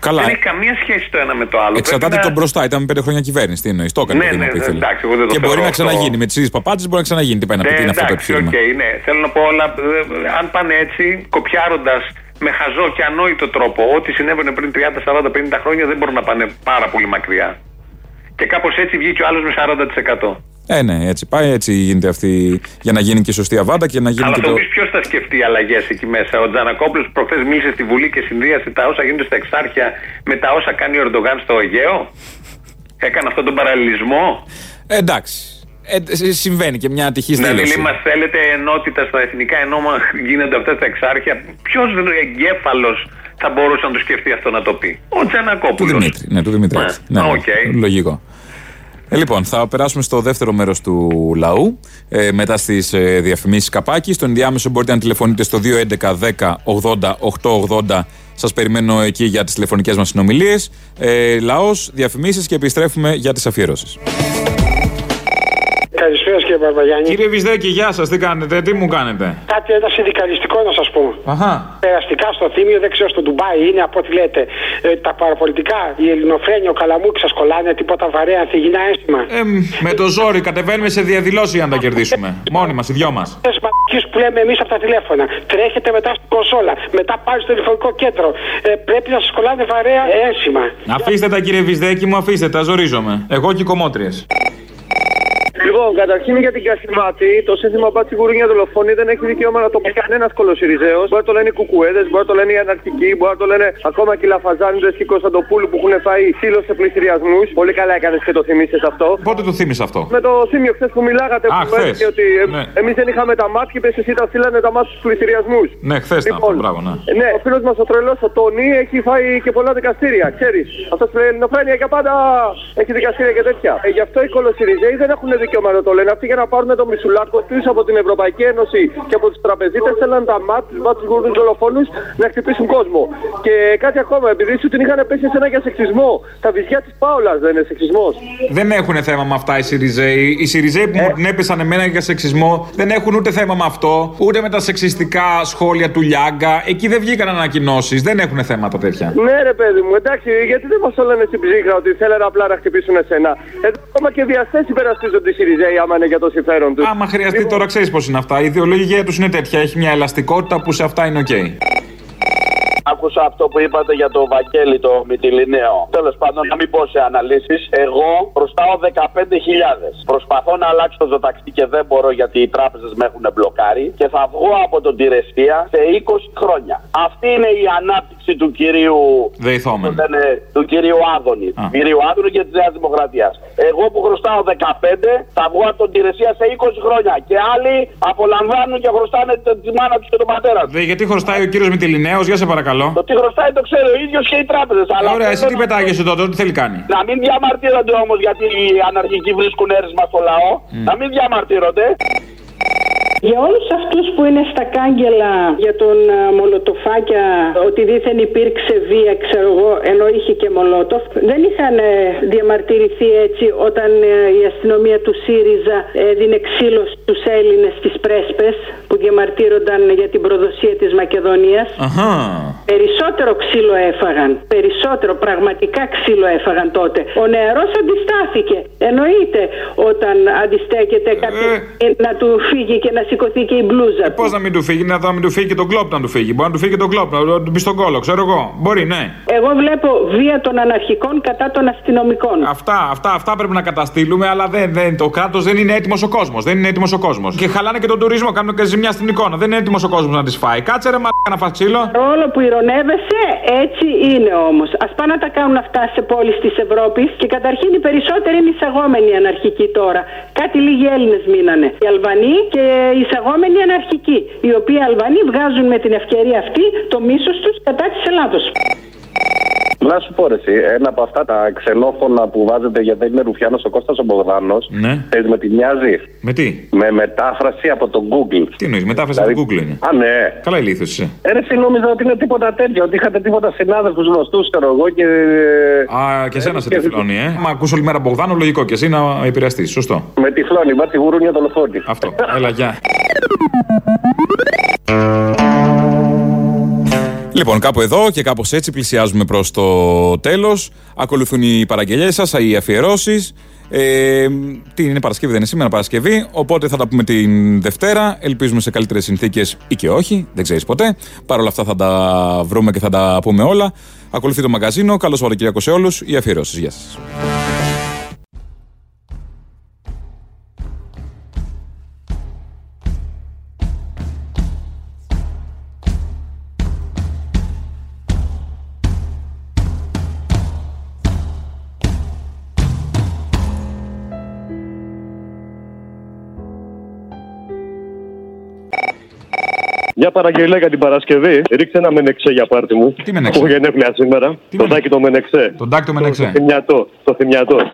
Καλά. Δεν έχει καμία σχέση το ένα με το άλλο. Εξαρτάται Πρέπει από τον να- μπροστά. Ήταν με πέντε χρόνια κυβέρνηση. Τι εννοείς. Το έκανε Ναι, το Δήμο ναι, που ήθελε. εντάξει, εγώ δεν το Και μπορεί θεωρώ να αυτό. ξαναγίνει. Με τις ίδιες παπάτζες μπορεί να ξαναγίνει. Τι πάει να πει, Ναι, τι είναι αυτό το εντάξει, επιχείρημα. οκ, ναι. Θέλω να πω όλα. ε, Αν πάνε έτσι, κοπιάροντας με χαζό και ανόητο τρόπο ό,τι συνέβαινε πριν 30, 40, 50 χρόνια, δεν μπορούν να πάνε πάρα πολύ μακριά. Και κάπως έτσι βγήκε ο άλλος με 40%. Ε, ναι, έτσι πάει. Έτσι γίνεται αυτή για να γίνει και η σωστή αβάντα και να γίνει Αλλά και θα το. μου πεις ποιος θα σκεφτεί αλλαγές εκεί μέσα. Ο Τζανακόπουλος προχθές μίλησε στη Βουλή και συνδύασε τα όσα γίνονται στα Εξάρχεια με τα όσα κάνει ο Ερντογάν στο Αιγαίο. Έκανε αυτόν τον παραλληλισμό. Ε, εντάξει. Ε, σε- συμβαίνει και μια ατυχής Δηλαδή, δήλωση. μας θέλετε ενότητα στα εθνικά ενώ μα γίνονται αυτά τα εξάρχεια. Ποιος εγκέφαλος θα μπορούσε να το σκεφτεί αυτό να το πει; Ο Του Τζανακόπουλο. Δημήτρη. Ναι, του Δημήτρη. έτσι. Ναι, ναι, οκ. Λογικό. Ε, λοιπόν, θα περάσουμε στο δεύτερο μέρος του λαού. Ε, μετά στις ε, διαφημίσεις καπάκι. Στο ενδιάμεσο μπορείτε να τηλεφωνείτε στο 211 10 80 880. Σας περιμένω εκεί για τις τηλεφωνικές μας συνομιλίες. Ε, Λαός, διαφημίσεις και επιστρέφουμε για τις αφιερώσεις. Καλησπέρα κύριε Μπαρμπαγιάννη. Κύριε Βυσδέκη, γεια σας, τι κάνετε, τι μου κάνετε; Κάτι ένα συνδικαλιστικό να σας πω. Αχα. Περαστικά ουσιαστικά στο Θήμιο, δεν ξέρω στο Ντουμπάι είναι από ό,τι λέτε. Ε, τα παραπολιτικά, η Ελληνοφρένεια, ο Καλαμούκης σας κολλάνε τίποτα βαρέα ανθυγινά ένσημα. Ε, με το ζόρι κατεβαίνουμε σε διαδηλώσει για να τα κερδίσουμε. Μόνοι μας, οι δυο μας. Τι μαλακίες που λέμε εμείς από τα τηλέφωνα. Τρέχετε μετά στην κονσόλα. Μετά πάλι στο τηλεφωνικό κέντρο. Ε, πρέπει να σας κολλάνε βαρέα ένσημα. Αφήστε τα κύριε Βυσδέκη μου, αφήστε τα, ζορίζομαι. Εγώ και οι κομμότριες. Λοιπόν, καταρχήν για την Κασιμάτη, το σύνθημα μπάτσι γουρούνια δολοφόνη δεν έχει δικαίωμα να το πει κανένας κολοσυριζέος. Μπορεί να το λένε οι κουκουέδες, μπορεί να το λένε οι αναρχικοί, μπορεί να το λένε ακόμα και οι λαφαζάνιδες και οι Κωνσταντοπούλου που έχουν φάει σύλλο σε πληστηριασμού. Πολύ καλά έκανες και το θυμίσαι αυτό. Πότε το θύμισε αυτό; Με το θύμιο χθες που μιλάγατε Α, που χθες. έλεγε ότι ε, Ναι. εμείς δεν είχαμε τα μάτια και εσύ τα στείλανε τα μάτια στους πληστηριασμού. Ναι, χθες ήταν αυτό, μπράβο, ναι. Ναι, ο φίλος μας ο τρελός ο Τόνι έχει φάει και πολλά δικαστήρια, ξέρεις. Αυτός που λέει Ελληνοφρένεια για πάντα έχει δικαστήρια και τέτοια. Ε, γι' αυτό οι κολοσυριζέοι δεν έχουν δικαίωμα να το λένε. Αυτοί για να πάρουν το μισουλάκο τους από την Ευρωπαϊκή Ένωση και από τους τραπεζίτες θέλαν τα μάτ, του μάτς τους γουρδού δολοφόνου να χτυπήσουν κόσμο. Και κάτι ακόμα, επειδή σου την είχαν πέσει σε ένα για σεξισμό. Τα βυζιά της Πάολας δεν είναι σεξισμός. Δεν έχουν θέμα με αυτά οι Σιριζέοι. Οι Σιριζέοι που μου την έπεσαν εμένα για σεξισμό δεν έχουν ούτε θέμα με αυτό, ούτε με τα σεξιστικά σχόλια του Λιάγκα. Εκεί δεν βγήκαν ανακοινώσεις. Δεν έχουν θέματα τέτοια. Ναι, ρε παιδί μου, εντάξει, γιατί δεν μας το λένε στην ψύχρα ότι θέλανε απλά να χτυπήσουν εσένα. Εδώ ακόμα και βιαστές υπερασπίζονται οι Σιριζέοι άμα είναι για το συμφέρον τους. Άμα χρειαστεί τώρα, ξέρεις πώς είναι αυτά. Η ιδεολογία τους είναι τέτοια. Έχει μια ελαστικότητα που σε αυτά είναι οκ. Άκουσα αυτό που είπατε για το Βαγγέλη το Μιτιλινέο. Τέλος πάντων, να μην πω σε αναλύσεις. Εγώ χρωστάω 15.000. Προσπαθώ να αλλάξω το ζωταξί και δεν μπορώ γιατί οι τράπεζες με έχουν μπλοκάρει και θα βγω από τον Τειρεσία σε 20 χρόνια. Αυτή είναι η ανάπτυξη του κυρίου. Δεϊθόμεν. που λένε, του κυρίου Άδωνη. Α. Του κυρίου Άδωνη και της Νέας Δημοκρατίας. Εγώ που χρωστάω 15 θα βγω από τον Τηρεσία σε 20 χρόνια. Και άλλοι απολαμβάνουν και χρωστάνε τη- τη μάνα τους και τον πατέρα τους. Δε, γιατί χρωστάει ο κύριος Μιτιλινέο, για σε παρακαλώ. Το τι χρωστάει το ξέρει ο ίδιος και οι τράπεζες. Αλλά Ωραία, εσύ θέλω τι να- πετάγεσαι τότε, τι θέλει κάνει. Να μην διαμαρτύρονται όμως γιατί οι αναρχικοί βρίσκουν έρισμα στο λαό. Να μην διαμαρτύρονται. Για όλους αυτούς που είναι στα κάγκελα για τον α, Μολοτοφάκια ότι δήθεν υπήρξε βία, ξέρω εγώ, ενώ είχε και Μολότοφ, δεν είχαν ε, διαμαρτυρηθεί έτσι όταν ε, η αστυνομία του ΣΥΡΙΖΑ έδινε ξύλος στους Έλληνες στις πρέσπες που διαμαρτύρονταν για την προδοσία της Μακεδονίας. Αχά. Περισσότερο ξύλο έφαγαν. Περισσότερο, πραγματικά ξύλο έφαγαν τότε. Ο νεαρός αντιστάθηκε. Εννοείται όταν αντιστέκεται κάποιο να του φύγει και να σηκωθεί και η μπλούζα. Πώς να μην του φύγει, να, να μην του φύγει και τον κλόπ να του φύγει. Μπορεί να του φύγει και τον κλόπ, να του μπει στον κόλο, ξέρω εγώ. Μπορεί, ναι. Εγώ βλέπω βία των αναρχικών κατά των αστυνομικών. Αυτά, αυτά, αυτά πρέπει να καταστήλουμε, αλλά δεν, δεν, το κράτος δεν είναι έτοιμος ο κόσμος. Δεν είναι έτοιμος ο κόσμος. Και χαλάνε και τον τουρισμό, κάνουν και ζημιά στην εικόνα. Δεν είναι έτοιμος ο κόσμος να τη φάει. Κάτσε ρε μα να φας ξύλο. Όλο που ηρωνεύεσαι, έτσι είναι όμως. Α πάνε να τα κάνουν αυτά σε πόλεις της Ευρώπης και καταρχήν οι περισσότεροι είναι εισαγόμενοι αναρχικοί τώρα. Κάτι λίγοι Έλληνες μείνανε. Οι Αλβανοί και οι εισαγόμενοι αναρχικοί. Οι οποίοι Αλβανοί βγάζουν με την ευκαιρία αυτή το μίσος τους κατά της Ελλάδος. Να σου πω ρε, εσύ, ένα από αυτά τα ξενόφωνα που βάζετε γιατί δεν είναι Ρουφιάνος ο Κώστας ο Μπογδάνος. Ναι. Θες με τη μοιάζει; Με τι; Με μετάφραση από το Google. Τι εννοείς, μετάφραση από το Google είναι; Α, ναι. Καλά ηλίθιος είσαι. Ε, ρε, εσύ νόμιζα ότι είναι τίποτα τέτοιο, ότι είχατε τίποτα συνάδελφους γνωστούς, ξέρω εγώ και. Α, και εσένα σε τυφλώνει, ε. Μα ακούς όλη μέρα Μπογδάνο, λογικό και εσύ να επηρεαστείς. Σωστό. Με τυφλώνει, μπάτσι γουρούνια δολοφόνη. Αυτό. Έλα, γεια. *laughs* Λοιπόν, κάπου εδώ και κάπως έτσι πλησιάζουμε προς το τέλος. Ακολουθούν οι παραγγελίε σας, οι αφιερώσεις. Ε, τι είναι Παρασκευή, δεν είναι σήμερα Παρασκευή. Οπότε θα τα πούμε την Δευτέρα. Ελπίζουμε σε καλύτερες συνθήκες ή και όχι. Δεν ξέρεις ποτέ. Παρ' όλα αυτά θα τα βρούμε και θα τα πούμε όλα. Ακολουθεί το μαγαζίνο. Καλό Σαββατοκύριακο σε όλους. Οι αφιερώσεις. Γεια σας. Μια παραγγελία για την Παρασκευή. Ρίξε ένα μενεξέ για πάρτι μου. Τι μενεξέ; Έχω γενέθλια σήμερα. Το τάκι το μενεξέ. Τον τάκι το μενεξέ. Το θυμιατό. Το θυμιατό.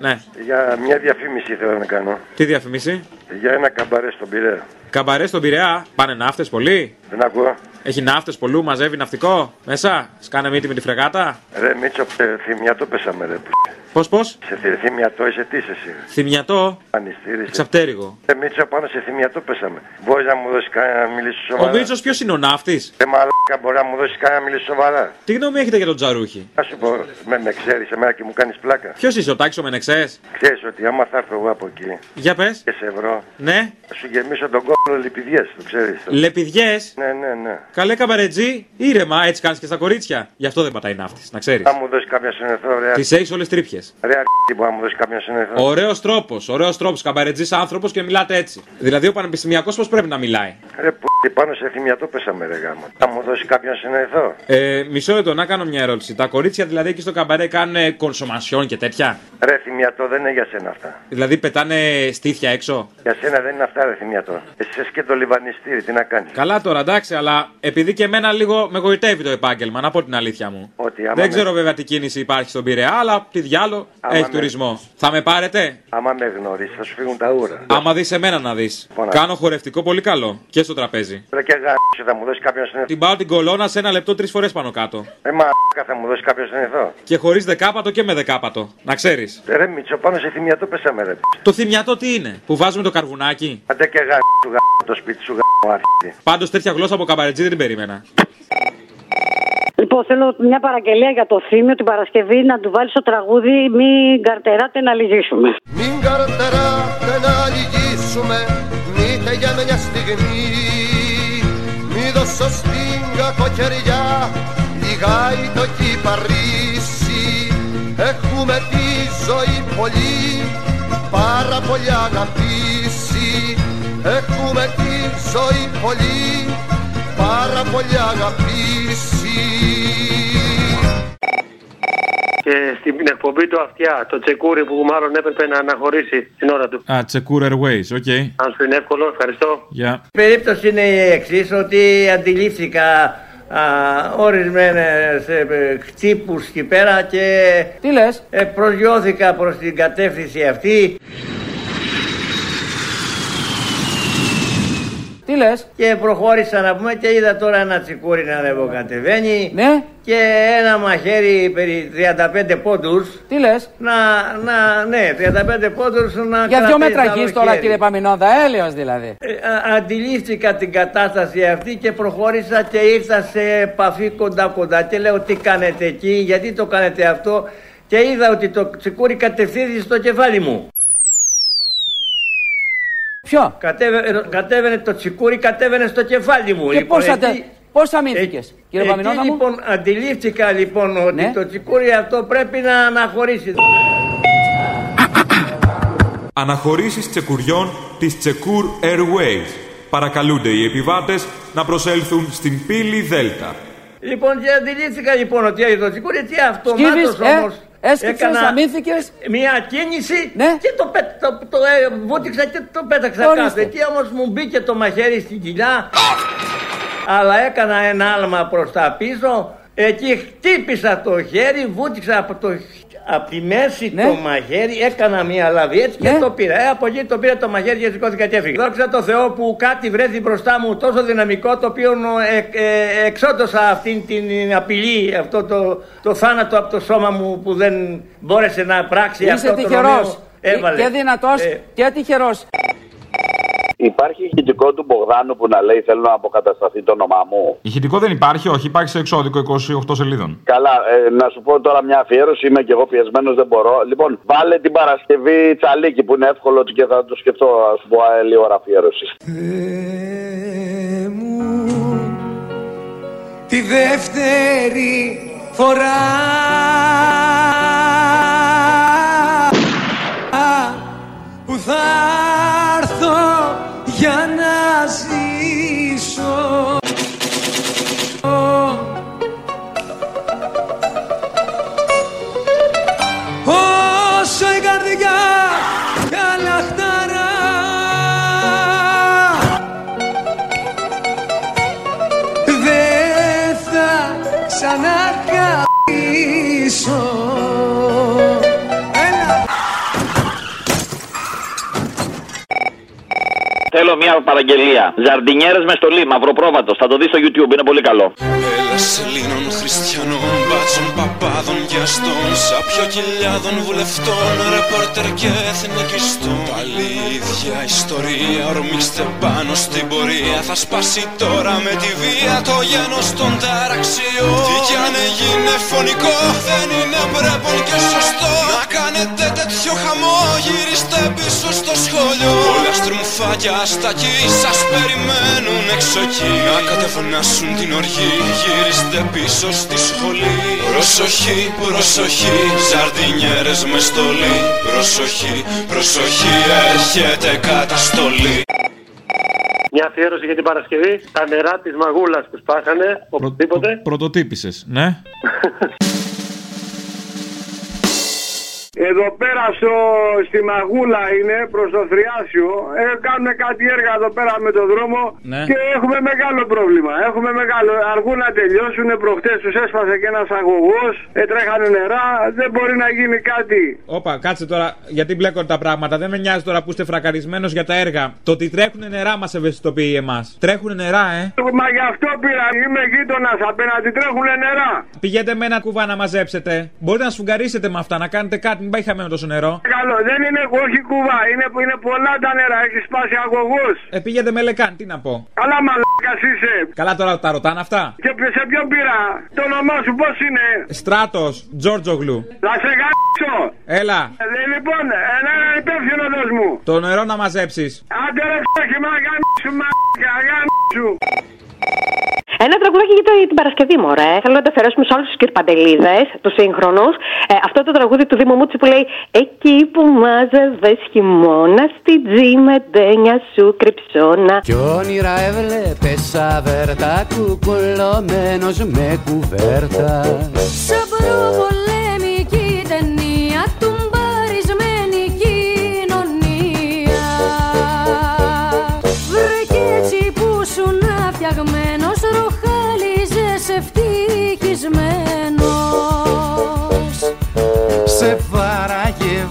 Ναι. Για μια διαφήμιση θέλω να κάνω. Τι διαφημίσει. Για ένα καμπαρέ στον Πειραιά. Καμπαρές στον Πειραιά. Πάνε ναύτες πολύ; Δεν ακούω. Έχει ναύτες πολλού, μαζεύει ναυτικό μέσα. Σκάνε μύτη με τη φρεγάτα; Ρε Μίτσο, ε, θυμιά το πέσαμε ρε. που- Πώς, πώς; Σε θη- θυμιατό είσαι τι είσαι εσύ; Θυμιατό. Ανιστήρι. Ξαπτέρυγο. Ε, Μίτσο, πάνω σε θυμιατό πέσαμε. Μπορείς να μου δώσεις κανένα να μιλήσεις Ο σοβαρά; Μίτσος ποιος είναι ο ναύτης; Ε, μαλάκα, μπορείς να μου δώσεις κανένα να μιλήσεις σοβαρά; Τι γνώμη έχετε για τον Τζαρούχη; Να σου πω, με, με ξέρεις εμένα και μου κάνεις πλάκα. Ποιος είσαι, ο Τάκη ο Μενεξές; Ξέρεις ότι άμα θα έρθω εγώ από εκεί Για πες. και σε βρω, Ναι. θα σου γεμίσω τον κόλλο λιπηδιέ, το ξέρεις. Λεπιδιές; Ναι, ναι, ναι. Καλέ καμπαρετζή. Ήρεμα, έτσι κάνεις και στα κορίτσια. Γι' αυτό δεν πατάει ναύτης, να ξέρεις. Θα μου δώσεις κάποια συνεθρό, ρε. Τις έχεις όλες τρύπιες. Ρε, αρκετή μπορεί να μου δώσεις κάποια συνεθρό. Ωραίος τρόπος, ωραίος τρόπος. Καμπαρετζής άνθρωπος και μιλάτε έτσι. Δηλαδή ο πανεπιστημιακός πώς πρέπει να μιλάει; Ρε, που πάνω σε θυμιατό πέσαμε, ρε γάμο. Θα μου δώσεις κάποιον συνεθρό. Ε, μισό λεπτό να κάνω μια ερώτηση. Τα κορίτσια δηλαδή εκεί στο καμπαρέ κάνουν κονσομασιόν και τέτοια; Ρε, θυμιατό δεν είναι για σένα αυτά. Δηλαδή πετάνε στήθια έξω; Για σένα δεν είναι αυτά, ρε, θυμιατό. Εσύ είσαι και το λιβανιστήρι, τι να κάνεις. Καλά τώρα, εντάξει, αλλά επειδή και εμένα λίγο με γοητεύει το επάγγελμα, να πω την αλήθεια μου. Ότι άμα Δεν με- ξέρω βέβαια τι κίνηση υπάρχει στον Πειραιά, αλλά τι διάλο Άμα έχει με- τουρισμό. Θα με πάρετε; Άμα με γνωρίσεις, θα σου φύγουν τα ούρα. Άμα δεις εμένα να δεις. Πόνα. Κάνω χορευτικό πολύ καλό και στο τραπέζι. Ρε και γάμισε, θα μου δώσεις κάποιον συνεθρό. Την πάω την κολόνα σε ένα λεπτό τρεις φορές πάνω κάτω. Ε, μαλάκα, θα μου δώσεις κάποιον συνεθρό. Και χωρίς δεκάπατο και με δεκάπατο. Να ξέρεις. Ε, Ρε, Μίτσο, πάνω σε θυμιατό πέσαμε, ρε. Το θυμιατό τι είναι, που βάζουμε το καρβουνάκι; Άντε και γάμισε σου γάμο το σπίτι σου γάμο άρχιτη. Πάντως τέτοια γλώσσα από καμπαρετζή δεν την περίμενα. Λοιπόν, θέλω μια παραγγελία για το θύμιο την Παρασκευή να του βάλει το τραγούδι Μην καρτεράτε να λυγίσουμε. Μην καρτεράτε να λυγίσουμε Μήτε για μια στιγμή Μη δώσω στην κακοκαιριά Λιγάει το κυπαρίσι Έχουμε τη ζωή πολύ Πάρα πολύ αγαπήσει Έχουμε τη ζωή πολύ Πάρα πολύ αγαπήσει Και στην εκπομπή του Αυτιά, το τσεκούρι που μάλλον έπρεπε να αναχωρήσει την ώρα του. Α, Τσεκούρ Airways, OK. Αν σου είναι εύκολο, ευχαριστώ. Γεια. Η περίπτωση είναι η εξής ότι αντιλήφθηκα α, ορισμένες ε, ε, χτύπους εκεί πέρα και Τι λες; ε, προσγειώθηκα προς την κατεύθυνση αυτή Τι λες; και προχώρησα να πούμε και είδα τώρα ένα τσεκούρι να ανεβοκατεβαίνει Ναι. και ένα μαχαίρι περί 35 πόντους Τι λες; να, να, ναι, 35 πόντους να Για δυο κρατήσει μέτρα άλλο γης τώρα χέρι. κύριε Παμινόδα, έλεος δηλαδή. Ε, α- αντιλήφθηκα την κατάσταση αυτή και προχώρησα και ήρθα σε επαφή κοντά κοντά και λέω τι κάνετε εκεί, γιατί το κάνετε αυτό; Και είδα ότι το τσικούρι κατευθύνθηκε στο κεφάλι μου. Ποιο; Κατέβαινε, κατέβαινε το τσικούρι, κατέβαινε στο κεφάλι μου. Και πώς θα εκεί- τε- πώς θα μείνθηκες, κύριε εκεί, Παμινόδα μου; λοιπόν αντιλήφθηκα λοιπόν ότι Ναι. το τσικούρι αυτό πρέπει να αναχωρήσει. Αναχωρήσεις τσεκουριών της Τσεκούρ Airways. Παρακαλούνται οι επιβάτες να προσέλθουν στην πύλη Δέλτα. Λοιπόν και αντιλήφθηκα λοιπόν ότι το τσικούρι τι αυτομάτως Σκύβεις, ε, όμως έσκυψες, αμύθηκες. μια κίνηση Ναι. και το, πέ- το, το ε, βούτυξα και το πέταξα Ορίστε. κάτω. Εκεί όμως μου μπήκε το μαχαίρι στην κοιλιά αλλά έκανα ένα άλμα προς τα πίσω εκεί χτύπησα το χέρι, βούτυξα από το από τη μέση Ναι. το μαχαίρι, έκανα μία λαβή έτσι και το πήρα. Ε, από εκεί το πήρα το μαχαίρι και σηκώθηκα και έφυγα. Δόξα τω Θεώ που κάτι βρέθη μπροστά μου τόσο δυναμικό το οποίο ε, ε, εξόντωσα αυτήν την απειλή, αυτό το, το θάνατο από το σώμα μου που δεν μπόρεσε να πράξει Είσαι αυτό το τυχερός οποίο έβαλε. και δυνατός Ε, και τυχερός. Υπάρχει ηχητικό του Μπογδάνου που να λέει θέλω να αποκατασταθεί το όνομά μου. Ηχητικό δεν υπάρχει, όχι, υπάρχει σε εξώδικο 28 σελίδων. Καλά, ε, να σου πω τώρα μια αφιέρωση. Είμαι και εγώ πιεσμένος, δεν μπορώ. Λοιπόν, βάλε την Παρασκευή τσαλίκι που είναι εύκολο και θα το σκεφτώ. Α σου πω άλλη ώρα αφιέρωσης. τη δεύτερη φορά παραγγελία. Ζαρντινιέρες με στολή, μαυροπρόβατο. Θα το δεις στο YouTube, είναι πολύ καλό. Έλλας Ελλήνων, Χριστιανών, μπάτσων, παπάδων, γιαστών Σάπιο κοιλιάδων, βουλευτών, ρεπόρτερ και εθνικιστών Πάλι η ίδια ιστορία, ορμήστε πάνω στην πορεία Θα σπάσει τώρα με τη βία το γένος των ταραξιών Τι κι αν έγινε φωνικό, δεν είναι πρέπον και σωστό Να κάνετε τέτοιο χαμό, γυρίστε πίσω στο σχολείο Όλα στρουμφάκια στα κι σας περιμένουν έξω εκεί Να κατευνάσουν την οργή, γυρίστε πίσω στη σχολή Προσοχή, προσοχή, ζαρδινιέρες με στολή Προσοχή, προσοχή, έρχεται καταστολή Μια αφιέρωση για την Παρασκευή. Τα νερά της μαγούλας που σπάσανε. Οπωσδήποτε. Πρωτοτύπησες, ναι. *laughs* Εδώ πέρα στο, στη Μαγούλα είναι προς το Θριάσιο. Ε, κάνουν κάτι έργα εδώ πέρα με το δρόμο Ναι. και έχουμε μεγάλο πρόβλημα. Έχουμε μεγάλο. Αργούν να τελειώσουν. Προχτές τους έσπασε και ένας αγωγός. Ε, τρέχανε νερά. Δεν μπορεί να γίνει κάτι. Όπα, κάτσε τώρα, γιατί μπλέκονται τα πράγματα. Δεν με νοιάζει τώρα που είστε φρακαρισμένος για τα έργα. Το ότι τρέχουν νερά μας ευαισθητοποιεί εμάς. Τρέχουν νερά, ε. Μα γι' αυτό πήρα. Είμαι γείτονας απέναντι. Τρέχουν νερά. Πηγαίνετε με ένα κουβά να μαζέψετε. Μπορείτε να σφουγγαρίσετε με αυτά, να κάνετε κάτι, μην πάει χαμένο τόσο νερό. Καλό. Δεν είναι όχι κουβά. Είναι, είναι πολλά τα νερά. Έχεις σπάσει αγωγό. Ε, πήγαινε με λεκάν, τι να πω. Καλά μαλάκας είσαι. Καλά τώρα τα ρωτάνε αυτά. Και σε ποιον πήρα; Το όνομά σου πώς είναι; Στράτος, Τζόρτζογλου. Θα σε γάμψω. Έλα, Ε, λοιπόν, ένα υπεύθυνο δώσ' μου. το νερό να μαζέψεις. Άντε ρε ψάχη, μα γάμψου, μα γάμψου. Ένα τραγουδάκι για το- την Παρασκευή, μωρέ. Θέλω να το αφιερώσουμε σε όλους τους κυρπαντελίδε, τους σύγχρονους. Ε, αυτό το τραγούδι του Δήμου Μούτσι που λέει Εκεί που μάζευες χειμώνα, στην τζιμεντένια σου κρυψώνα. Κι όνειρα έβλεπες αβέρτα κουκουλωμένος με κουβέρτα Σαν προπολέμικη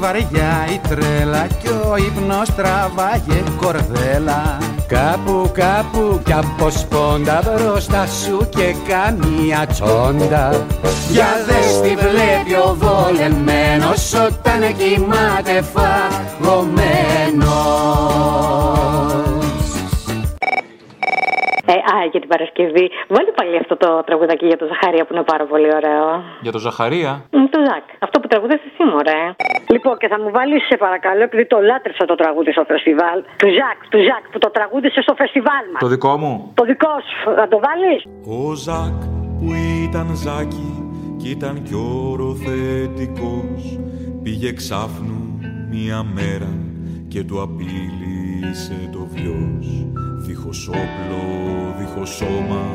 βαριά η τρέλα κι ο ύπνος τραβάγε κορδέλα. Κάπου κάπου κι από σπόντα μπροστά σου και καμία τσόντα. Για δες τι βλέπει ο βολεμένος όταν κοιμάται φαγωμένος. Ε, α, για την Παρασκευή. Βάλει πάλι αυτό το τραγουδάκι για το Ζαχαρία που είναι πάρα πολύ ωραίο. Για το Ζαχαρία; Μ, Το Ζακ. Αυτό που τραγουδάς εσύ, μωρέ. Λοιπόν, και θα μου βάλεις, σε παρακαλώ, επειδή το λάτρεψα το τραγούδι στο φεστιβάλ. Του Ζακ, του Ζακ που το τραγούδισε στο φεστιβάλ μας. Το δικό μου; Το δικό σου, θα το βάλεις; Ο Ζακ που ήταν Ζάκι κι ήταν κι οροθετικός Πήγε ξάφνου μία μέρα και του απείλησε το βιός. Δίχως όπλο, δίχως σώμα,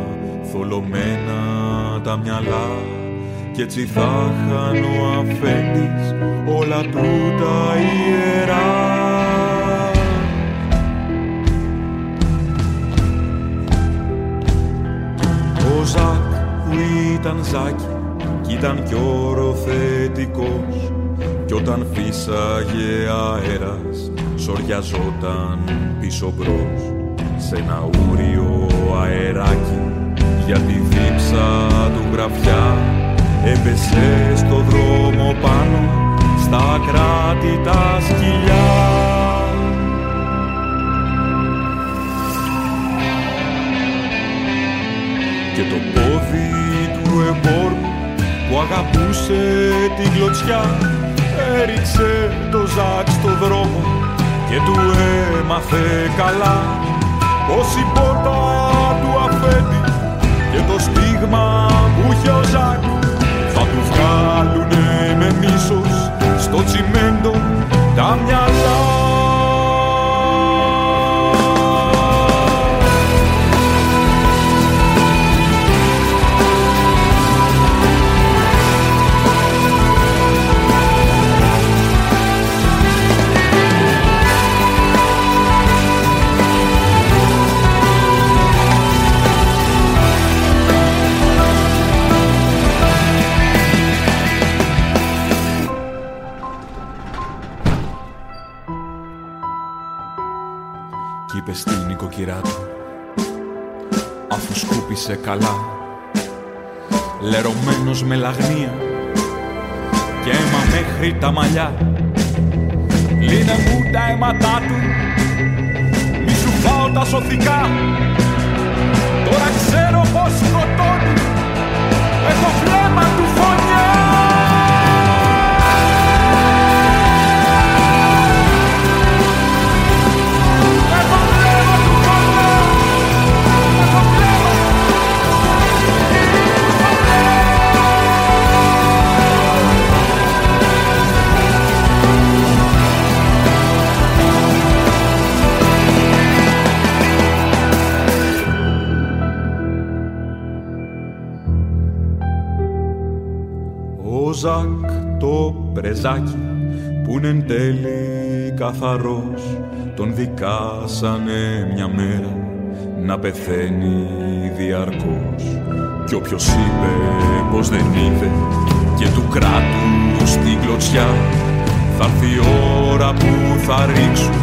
θολωμένα τα μυαλά. Κι έτσι θα χάνω αφέντης όλα τούτα ιερά. Ο Ζακ που ήταν Ζάκι κι ήταν κι οροθετικός. Κι όταν φύσαγε αέρας σοριαζόταν πίσω μπρος σε ένα ούριο αεράκι για τη δίψα του γραφιά. Έπεσε στο δρόμο πάνω στα κράτη τα σκυλιά. Και το πόδι του εμπόρου που αγαπούσε την κλωτσιά έριξε το ζάκ στο δρόμο και του έμαθε καλά πως η πόρτα του αφέντη και το στίγμα που είχε ο Ζακ θα του βγάλουνε με μίσος στο τσιμέντο τα μυαλά όνειρά του. Αφού σκούπισε καλά λερωμένος με λαγνία και αίμα μέχρι τα μαλλιά. Λύνε μου τα αίματά του μη σου φάω τα σωθικά. Τώρα ξέρω πως σκοτώνει έχω βλέμμα του φωνιά Ζακ το πρεζάκι που είναι εν τέλει καθαρός. Τον δικάσανε μια μέρα να πεθαίνει διαρκώς. Κι όποιος είπε πως δεν είδε και του κράτους την κλωτσιά θα έρθει η ώρα που θα ρίξουν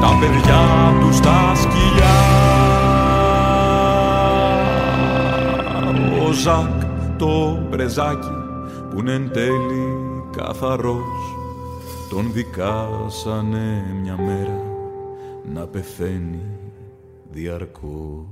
τα παιδιά του στα σκυλιά. Ο Ζακ το πρεζάκι που είναι εν τέλει καθαρός τον δικάσανε μια μέρα να πεθαίνει διαρκώς.